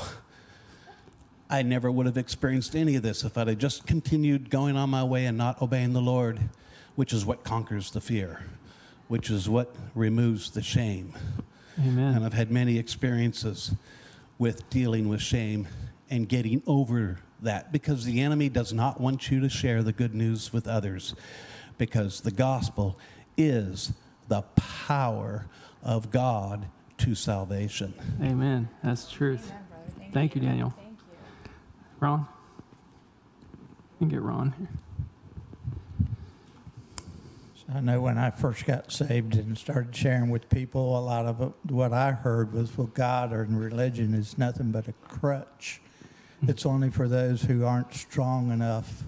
I never would have experienced any of this if I'd have just continued going on my way and not obeying the Lord, which is what conquers the fear, which is what removes the shame. Amen. And I've had many experiences with dealing with shame and getting over that because the enemy does not want you to share the good news with others because the gospel is the power of God to salvation. Amen. That's truth. Amen. Thank, Thank you, Daniel. Ron? Can get Ron here. I know when I first got saved and started sharing with people, a lot of what I heard was, well, God or religion is nothing but a crutch. It's only for those who aren't strong enough.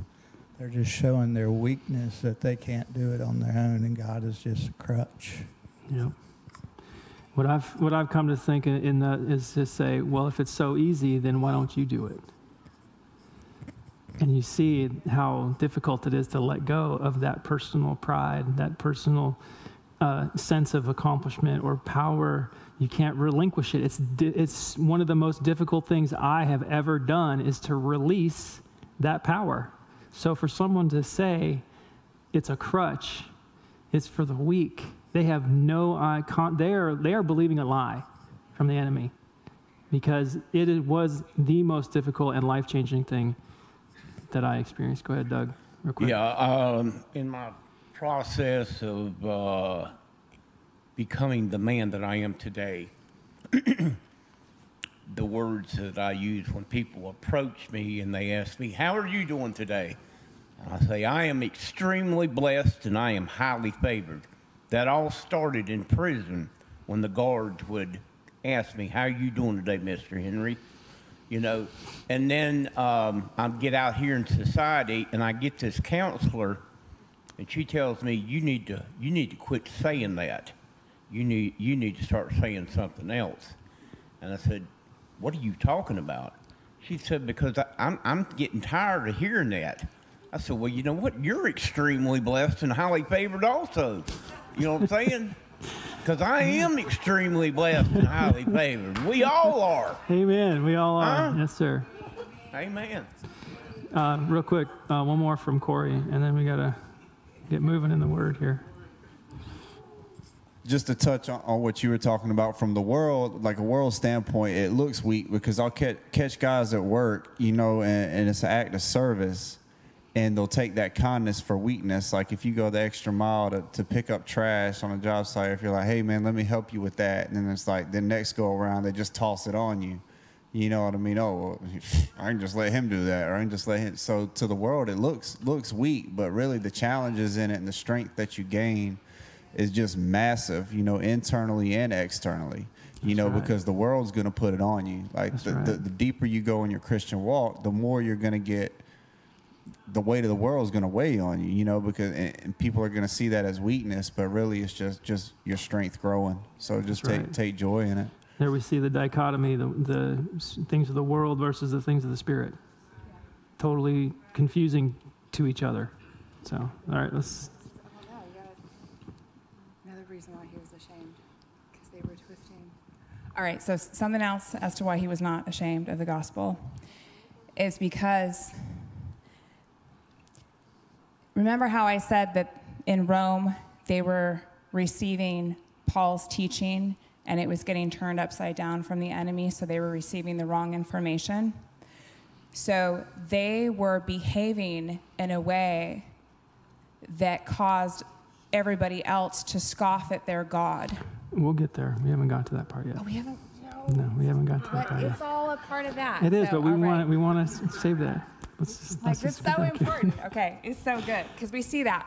They're just showing their weakness that they can't do it on their own, and God is just a crutch. Yep. What I've what I've come to think in, in that is to say, well, if it's so easy, then why don't you do it? And you see how difficult it is to let go of that personal pride, that personal uh, sense of accomplishment or power. You can't relinquish it. It's it's one of the most difficult things I have ever done is to release that power. So for someone to say it's a crutch, it's for the weak. They have no icon. They are they are believing a lie from the enemy, because it was the most difficult and life changing thing that I experienced. Go ahead, Doug, real quick. Yeah, um, in my process of uh, becoming the man that I am today, the words that I use when people approach me and they ask me, How are you doing today? I say, I am extremely blessed and I am highly favored. That all started in prison when the guards would ask me, How are you doing today, Mr. Henry? You know. And then um, I get out here in society, and I get this counselor, and she tells me, "You need to, you need to quit saying that. You need, you need to start saying something else." And I said, "What are you talking about?" She said, "Because I, I'm, I'm getting tired of hearing that." I said, "Well, you know what? You're extremely blessed and highly favored, also. You know what I'm saying?" Because I am extremely blessed and highly favored. We all are. Amen. We all are. Huh? Yes, sir. Amen. Uh, real quick, uh, one more from Corey, and then we gotta get moving in the word here. just to touch on, on what you were talking about from the world, like a world standpoint, it looks weak because I'll catch, catch guys at work, you know, and, and it's an act of service, and they'll take that kindness for weakness. Like if you go the extra mile to, to pick up trash on a job site, if you're like, hey man, let me help you with that, and then it's like the next go around they just toss it on you. You know what I mean? Oh, well, I can just let him do that, or I can just let him. So to the world, it looks looks weak, but really the challenges in it and the strength that you gain is just massive. You know, internally and externally. You know, right. because the world's going to put it on you. Like the, right. the, the deeper you go in your Christian walk, the more you're going to get. The weight of the world is going to weigh on you. You know, because and, and people are going to see that as weakness, but really it's just just your strength growing. So just That's take right. take joy in it. There we see the dichotomy, the, the things of the world versus the things of the spirit. Totally confusing to each other. So, all right, let's. No, you gotta, another reason why he was ashamed, because they were twisting. All right, so something else as to why he was not ashamed of the gospel is because remember how I said that in Rome they were receiving Paul's teaching and it was getting turned upside down from the enemy, so they were receiving the wrong information. So they were behaving in a way that caused everybody else to scoff at their God. We'll get there. We haven't got to that part yet. Oh, we haven't. No, we haven't got to that But part yet. it's all a part of that. It is, so, but we all right. want we want to save that. Let's just, Like it's so important. Okay, it's so good because we see that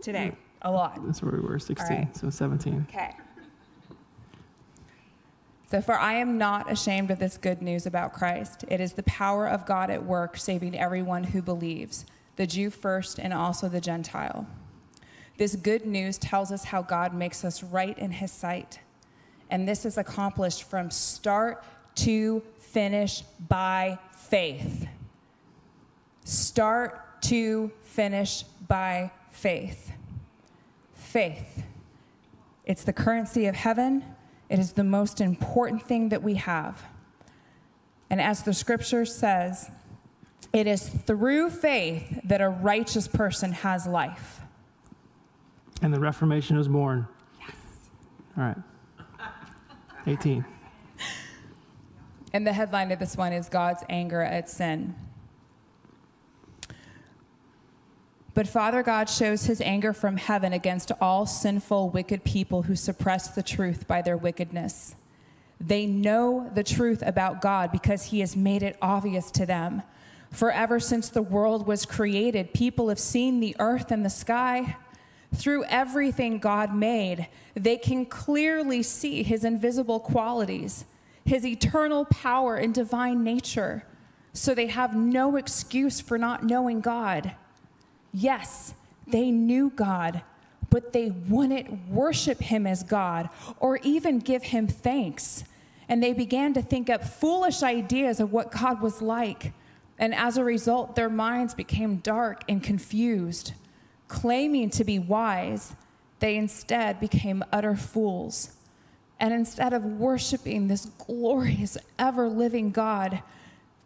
today a lot. That's where we were, 16, right. so 17. Okay. So, for I am not ashamed of this good news about Christ. It is the power of God at work, saving everyone who believes, the Jew first and also the Gentile. This good news tells us how God makes us right in his sight. And this is accomplished from start to finish by faith. Start to finish by faith. Faith. It's the currency of heaven. It is the most important thing that we have. And as the scripture says, it is through faith that a righteous person has life. And the Reformation was born. Yes. All right. 18. And the headline of this one is God's anger at sin. But Father God shows his anger from heaven against all sinful, wicked people who suppress the truth by their wickedness. They know the truth about God because he has made it obvious to them. For ever since the world was created, people have seen the earth and the sky. Through everything God made, they can clearly see his invisible qualities, his eternal power and divine nature. So they have no excuse for not knowing God. Yes, they knew God, but they wouldn't worship him as God or even give him thanks. And they began to think up foolish ideas of what God was like. And as a result, their minds became dark and confused. Claiming to be wise, they instead became utter fools. And instead of worshiping this glorious, ever living God,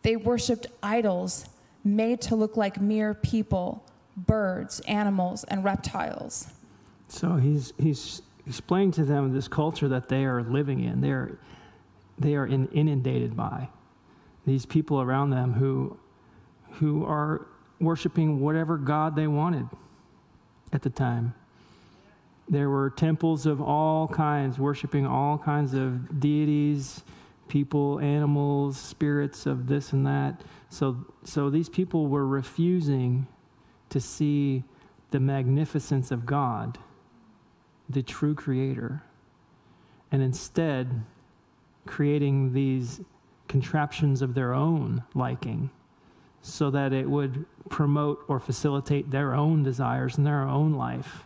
they worshiped idols made to look like mere people, birds, animals, and reptiles. So he's, he's explaining to them this culture that they are living in. They're, they are in, inundated by these people around them who, who are worshiping whatever God they wanted at the time. There were temples of all kinds, worshiping all kinds of deities, people, animals, spirits of this and that. So, so these people were refusing to see the magnificence of God, the true creator, and instead creating these contraptions of their own liking so that it would promote or facilitate their own desires in their own life.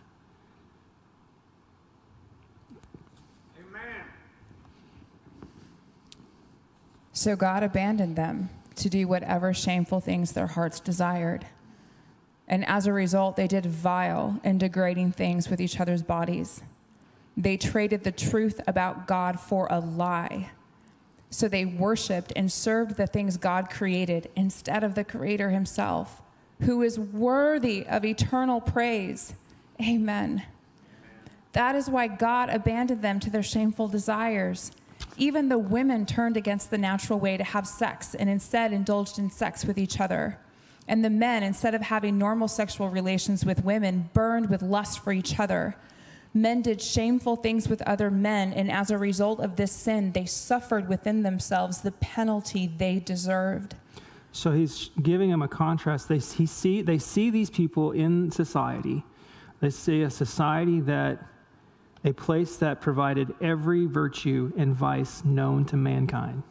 Amen. So God abandoned them to do whatever shameful things their hearts desired. And as a result, they did vile and degrading things with each other's bodies. They traded the truth about God for a lie. So they worshiped and served the things God created instead of the Creator Himself, who is worthy of eternal praise. Amen. That is why God abandoned them to their shameful desires. Even the women turned against the natural way to have sex and instead indulged in sex with each other. And the men, instead of having normal sexual relations with women, burned with lust for each other. Men did shameful things with other men, and as a result of this sin, they suffered within themselves the penalty they deserved. So he's giving them a contrast. They, he see, they see these people in society. They see a society that, a place that provided every virtue and vice known to mankind.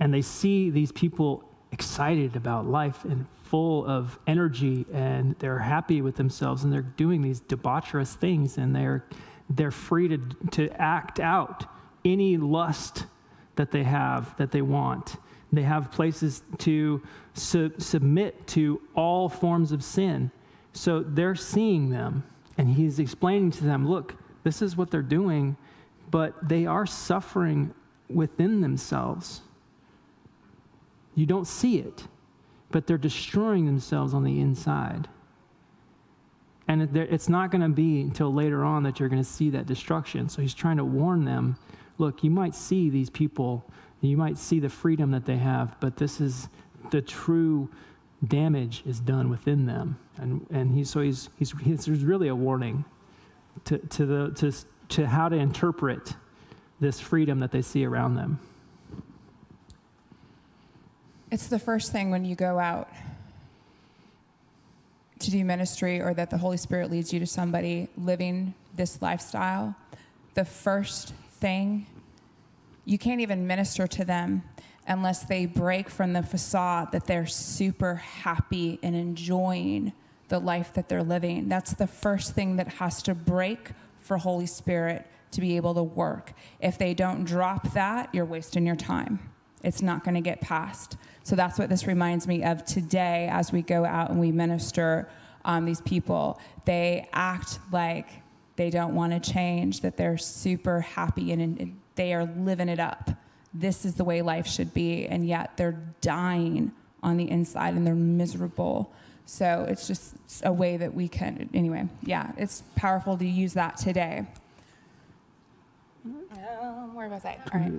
And they see these people excited about life and full of energy and they're happy with themselves and they're doing these debaucherous things and they're, they're free to, to act out any lust that they have that they want. They have places to su- submit to all forms of sin. So they're seeing them, and he's explaining to them look, this is what they're doing but they are suffering within themselves. You don't see it, but they're destroying themselves on the inside. And it's not going to be until later on that you're going to see that destruction. So he's trying to warn them look, you might see these people, you might see the freedom that they have, but this is the true damage is done within them. And, and he, so he's, he's, he's, really a warning to, to, the, to, to how to interpret this freedom that they see around them. It's the first thing when you go out to do ministry or that the Holy Spirit leads you to somebody living this lifestyle. The first thing, you can't even minister to them unless they break from the facade that they're super happy and enjoying the life that they're living. That's the first thing that has to break for Holy Spirit to be able to work. If they don't drop that, you're wasting your time. It's not going to get passed. So that's what this reminds me of today as we go out and we minister um, these people. They act like they don't want to change, that they're super happy and, and they are living it up. This is the way life should be, and yet they're dying on the inside and they're miserable. So it's just a way that we can, anyway, yeah, it's powerful to use that today. Um, where was I? All right.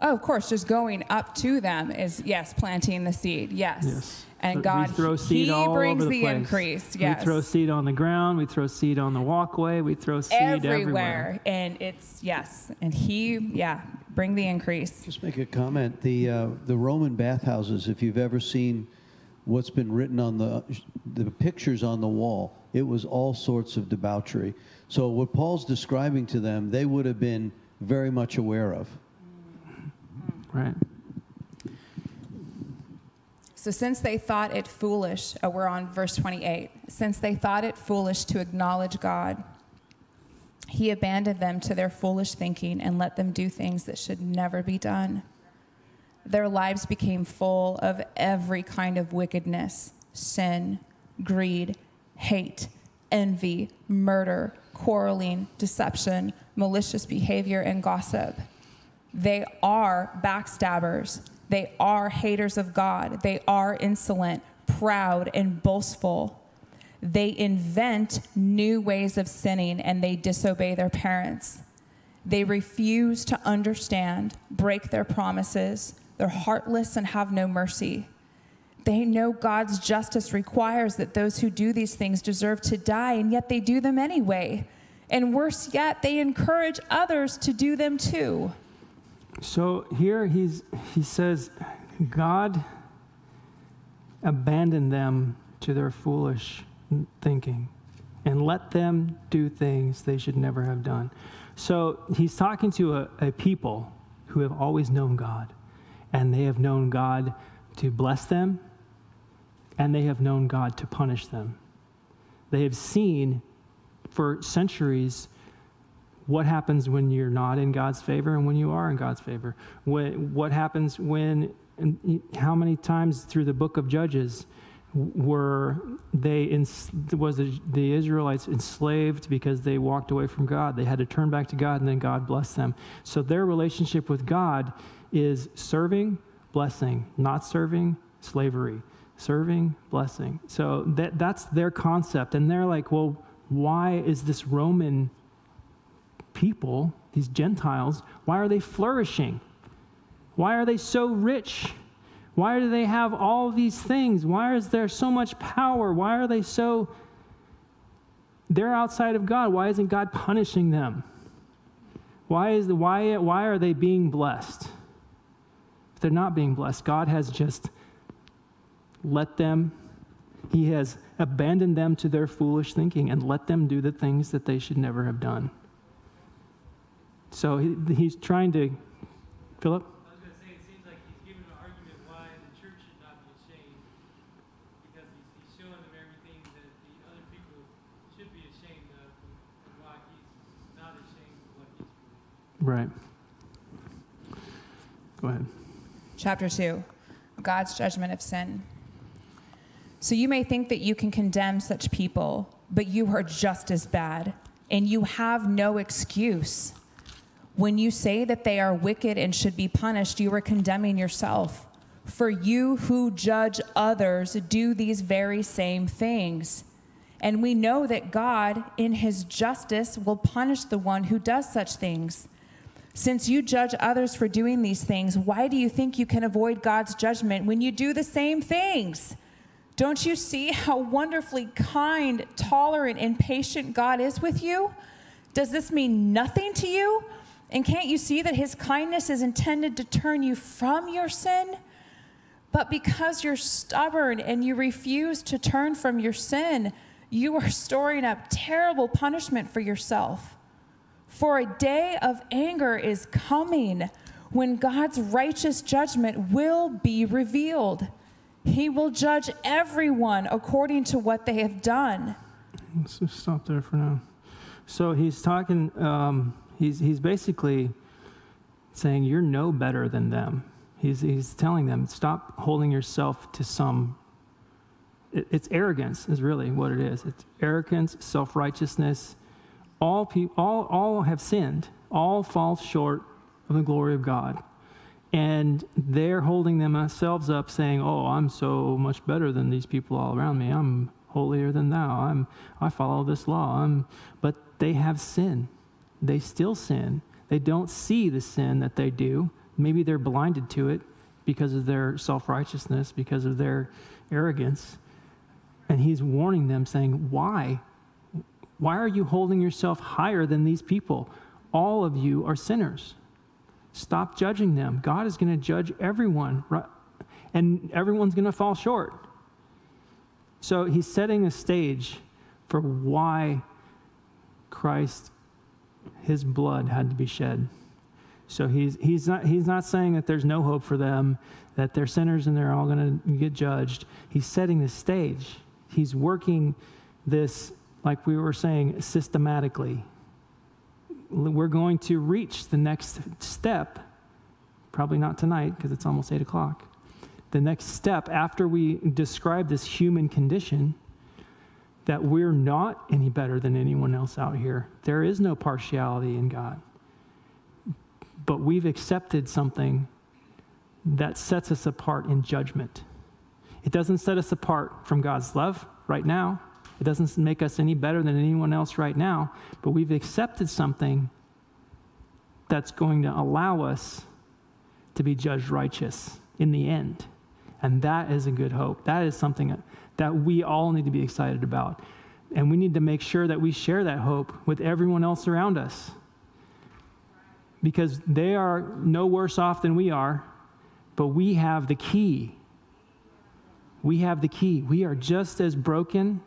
Oh, of course, just going up to them is yes, planting the seed. Yes. Yes. And So God, we throw seed He all brings over the, the, increase. Yes. We throw seed on the ground. We throw seed on the walkway. We throw seed everywhere. everywhere. And it's yes. And He, yeah, bring the increase. Just make a comment. The uh, the Roman bathhouses. If you've ever seen what's been written on the the pictures on the wall, it was all sorts of debauchery. So what Paul's describing to them, they would have been very much aware of. Right. So since they thought it foolish, oh, we're on verse 28. Since they thought it foolish to acknowledge God, he abandoned them to their foolish thinking and let them do things that should never be done. Their lives became full of every kind of wickedness, sin, greed, hate, envy, murder, quarreling, deception, malicious behavior, and gossip. They are backstabbers. They are haters of God. They are insolent, proud, and boastful. They invent new ways of sinning and they disobey their parents. They refuse to understand, break their promises. They're heartless and have no mercy. They know God's justice requires that those who do these things deserve to die, and yet they do them anyway. And worse yet, they encourage others to do them too. So here he's, he says, God abandoned them to their foolish thinking and let them do things they should never have done. So he's talking to a, a people who have always known God, and they have known God to bless them, and they have known God to punish them. They have seen for centuries what happens when you're not in God's favor and when you are in God's favor. What, what happens when, and how many times through the book of Judges were they, was the Israelites enslaved because they walked away from God? They had to turn back to God and then God blessed them. So their relationship with God is serving, blessing, not serving, slavery. Serving, blessing. So that, that's their concept. And they're like, well, why is this Roman people, these Gentiles, why are they flourishing? Why are they so rich? Why do they have all these things? Why is there so much power? Why are they so. They're outside of God. Why isn't God punishing them? Why, is the, why, why are they being blessed? If they're not being blessed, God has just let them, He has abandoned them to their foolish thinking and let them do the things that they should never have done. So he, he's trying to, Philip? I was going to say, it seems like he's giving an argument why the church should not be ashamed, because he's, he's showing them everything that the other people should be ashamed of, and why he's not ashamed of what he's doing. Right. Go ahead. Chapter 2 God's judgment of sin. So you may think that you can condemn such people, but you are just as bad, and you have no excuse. When you say that they are wicked and should be punished, you are condemning yourself. For you who judge others do these very same things. And we know that God, in his justice, will punish the one who does such things. Since you judge others for doing these things, why do you think you can avoid God's judgment when you do the same things? Don't you see how wonderfully kind, tolerant, and patient God is with you? Does this mean nothing to you? And can't you see that his kindness is intended to turn you from your sin? But because you're stubborn and you refuse to turn from your sin, you are storing up terrible punishment for yourself. For a day of anger is coming when God's righteous judgment will be revealed. He will judge everyone according to what they have done. Let's just stop there for now. So he's talking, um, he's, he's basically saying, You're no better than them. He's, he's telling them, Stop holding yourself to some. It, it's arrogance, is really what it is. It's arrogance, self righteousness. All, pe- all, all have sinned, all fall short of the glory of God. And they're holding themselves up, saying, Oh, I'm so much better than these people all around me. I'm holier than thou. I'm, I follow this law. I'm, but they have sin. They still sin. They don't see the sin that they do. Maybe they're blinded to it because of their self righteousness, because of their arrogance. And he's warning them, saying, Why? Why are you holding yourself higher than these people? All of you are sinners. Stop judging them. God is going to judge everyone, right? and everyone's going to fall short. So he's setting a stage for why Christ, his blood had to be shed. So he's, he's, not, he's not saying that there's no hope for them, that they're sinners and they're all going to get judged. He's setting the stage. He's working this, like we were saying, systematically we're going to reach the next step, probably not tonight because it's almost 8 o'clock. The next step after we describe this human condition, that we're not any better than anyone else out here. There is no partiality in God. But we've accepted something that sets us apart in judgment. It doesn't set us apart from God's love right now. It doesn't make us any better than anyone else right now, but we've accepted something that's going to allow us to be judged righteous in the end. And that is a good hope. That is something that we all need to be excited about. And we need to make sure that we share that hope with everyone else around us. Because they are no worse off than we are, but we have the key. We have the key. We are just as broken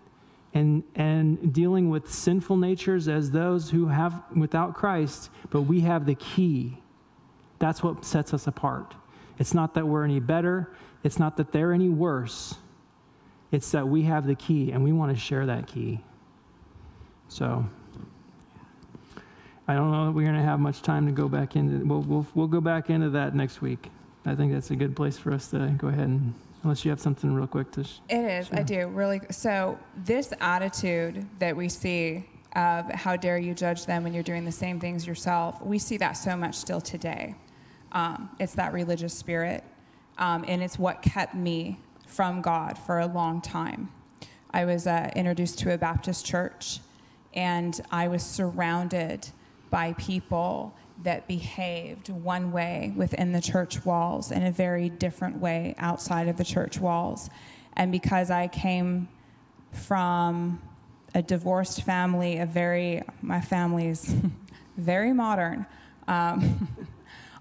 and, and dealing with sinful natures as those who have without Christ, but we have the key. That's what sets us apart. It's not that we're any better, it's not that they're any worse. It's that we have the key and we want to share that key. So, I don't know that we're going to have much time to go back into we'll, we'll, we'll go back into that next week. I think that's a good place for us to go ahead and Unless you have something real quick to. Sh- it is. Share. I do really. So this attitude that we see of how dare you judge them when you're doing the same things yourself, we see that so much still today. Um, it's that religious spirit, um, and it's what kept me from God for a long time. I was uh, introduced to a Baptist church, and I was surrounded by people that behaved one way within the church walls and a very different way outside of the church walls. And because I came from a divorced family, a very, my family's very modern, um,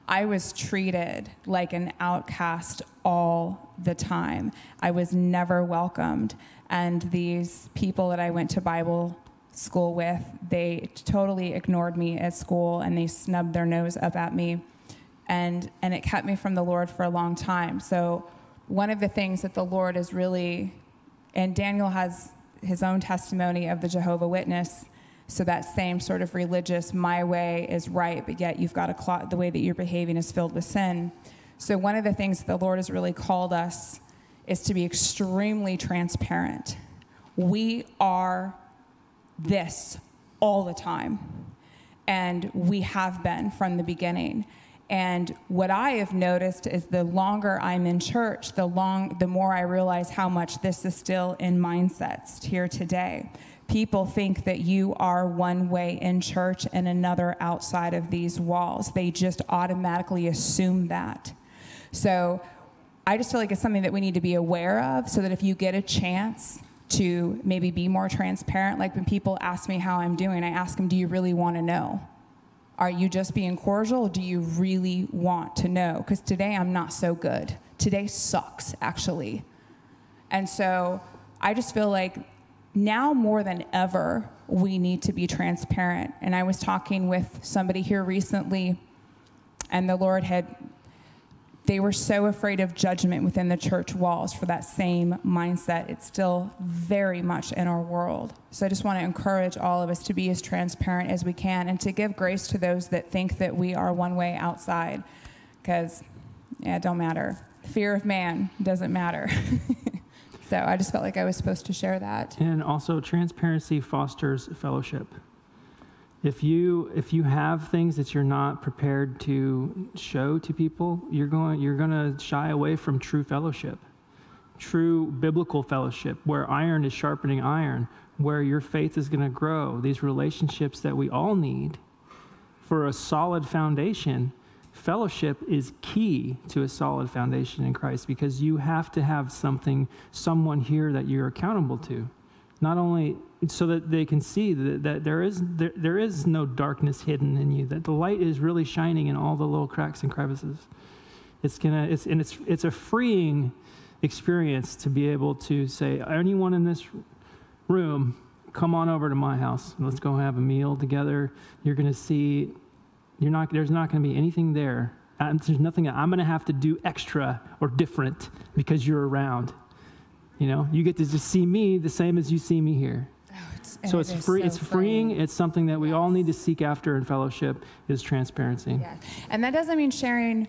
I was treated like an outcast all the time. I was never welcomed. And these people that I went to Bible school with, they totally ignored me at school and they snubbed their nose up at me. And, and it kept me from the Lord for a long time. So, one of the things that the Lord is really, and Daniel has his own testimony of the Jehovah Witness. So that same sort of religious, my way is right, but yet you've got a clot, the way that you're behaving is filled with sin. So one of the things that the Lord has really called us is to be extremely transparent. We are this all the time. And we have been from the beginning. And what I have noticed is the longer I'm in church, the long the more I realize how much this is still in mindsets here today. People think that you are one way in church and another outside of these walls. They just automatically assume that. So I just feel like it's something that we need to be aware of so that if you get a chance to maybe be more transparent, like when people ask me how I'm doing, I ask them, Do you really want to know? Are you just being cordial or do you really want to know? Because today I'm not so good. Today sucks, actually. And so I just feel like now more than ever, we need to be transparent. And I was talking with somebody here recently, and the Lord had, they were so afraid of judgment within the church walls for that same mindset. It's still very much in our world. So I just want to encourage all of us to be as transparent as we can and to give grace to those that think that we are one way outside. Because, yeah, it don't matter. Fear of man doesn't matter. So I just felt like I was supposed to share that. And also, transparency fosters fellowship. If you if you have things that you're not prepared to show to people, you're going you're going to shy away from true fellowship, true biblical fellowship, where iron is sharpening iron, where your faith is going to grow. These relationships that we all need for a solid foundation fellowship is key to a solid foundation in Christ because you have to have something, someone here that you're accountable to. Not only so that they can see that, that there, is, there, there is no darkness hidden in you, that the light is really shining in all the little cracks and crevices. It's gonna, it's, and it's, it's a freeing experience to be able to say, anyone in this room, come on over to my house. Let's go have a meal together. You're going to see you're not, there's not going to be anything there. Uh, there's nothing I'm going to have to do extra or different because you're around. You know, you get to just see me the same as you see me here. Oh, it's, so it's free. So it's freeing. It's something that we all need to seek after in fellowship is transparency. Yeah, and that doesn't mean sharing.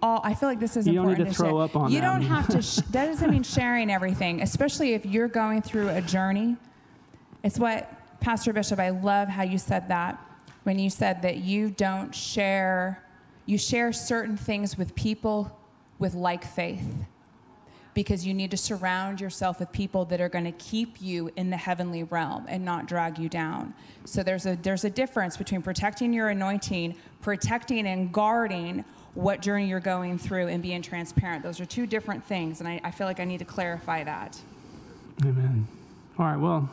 All I feel like this is you don't important need to, throw share. up on You them. don't have to. Sh- that doesn't mean sharing everything, especially if you're going through a journey. It's what Pastor Bishop. I love how you said that when you said that you don't share. You share certain things with people with like faith because you need to surround yourself with people that are going to keep you in the heavenly realm and not drag you down. So there's a there's a difference between protecting your anointing, protecting and guarding what journey you're going through and being transparent. Those are two different things, and I, I feel like I need to clarify that. Amen. All right, well,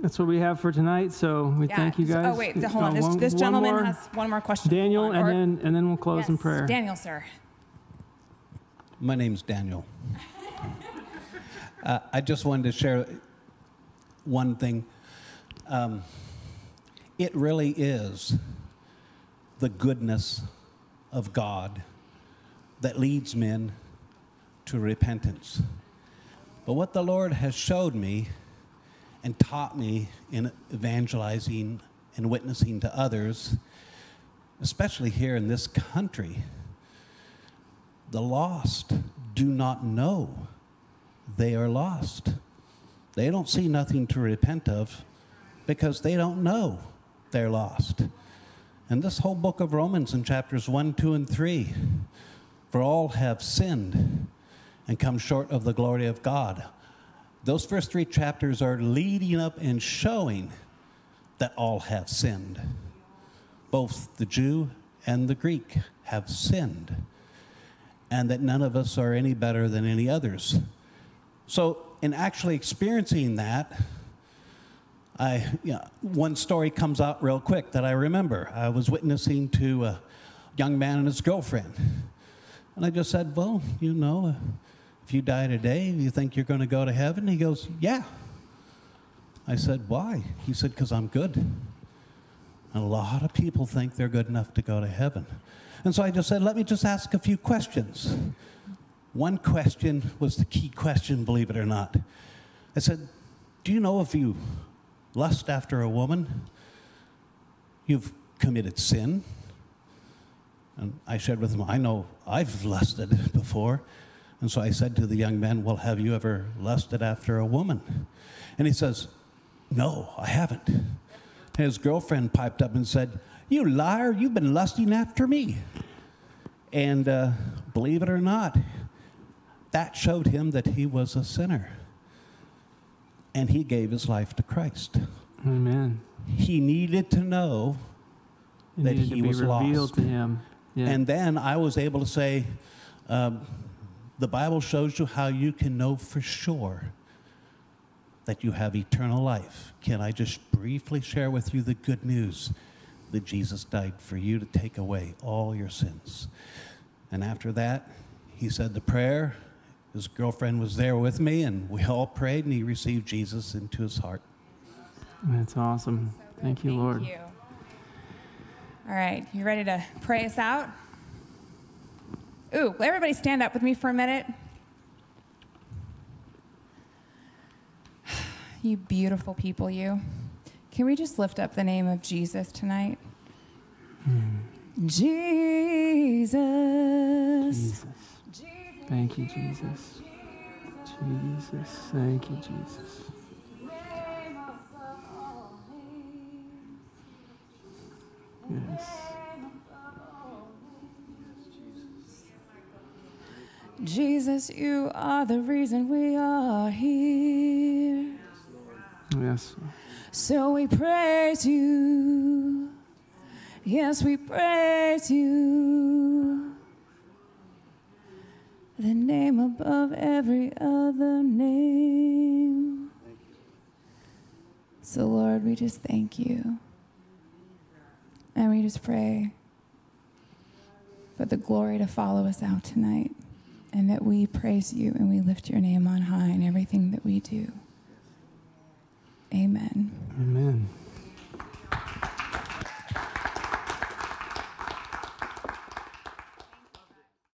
that's what we have for tonight. So we Yeah. thank you So- guys. Oh wait, hold Uh, on. This, one- this one gentleman more. has one more question. Daniel, Hold on. and then and then we'll close in prayer. Daniel, sir. My name's Daniel. uh, I just wanted to share one thing. Um, it really is the goodness of God that leads men to repentance. But what the Lord has showed me and taught me in evangelizing and witnessing to others, especially here in this country, the lost do not know they are lost. They don't see nothing to repent of because they don't know they're lost. And this whole book of Romans in chapters 1, 2, and 3 for all have sinned and come short of the glory of God. Those first three chapters are leading up and showing that all have sinned. Both the Jew and the Greek have sinned and that none of us are any better than any others. So, in actually experiencing that, I, you know, one story comes out real quick that I remember. I was witnessing to a young man and his girlfriend. And I just said, Well, you know, if you die today, you think you're going to go to heaven? He goes, Yeah. I said, Why? He said, Because I'm good. And a lot of people think they're good enough to go to heaven. And so I just said, let me just ask a few questions. One question was the key question, believe it or not. I said, Do you know if you lust after a woman, you've committed sin? And I shared with him, I know I've lusted before. And so I said to the young man, Well, have you ever lusted after a woman? And he says, No, I haven't. His girlfriend piped up and said, You liar, you've been lusting after me. And uh, believe it or not, that showed him that he was a sinner. And he gave his life to Christ. Amen. He needed to know It that he was lost. to him. Yeah. And then I was able to say, um, the Bible shows you how you can know for sure that you have eternal life. Can I just briefly share with you the good news that Jesus died for you to take away all your sins? And after that, he said the prayer. His girlfriend was there with me, and we all prayed, and he received Jesus into his heart. That's awesome. Thank you, Lord. you. All right, you ready to pray us out? Ooh, will everybody stand up with me for a minute? You beautiful people, you. Can we just lift up the name of Jesus tonight? Hmm. Jesus. Jesus. Thank you, Jesus. Jesus. Thank you, Jesus. Yes. Jesus, you are the reason we are here. Yes. So we praise you. Yes, we praise you. The name above every other name. So, Lord, we just thank you. And we just pray for the glory to follow us out tonight and that we praise you and we lift your name on high in everything that we do. Amen. Amen.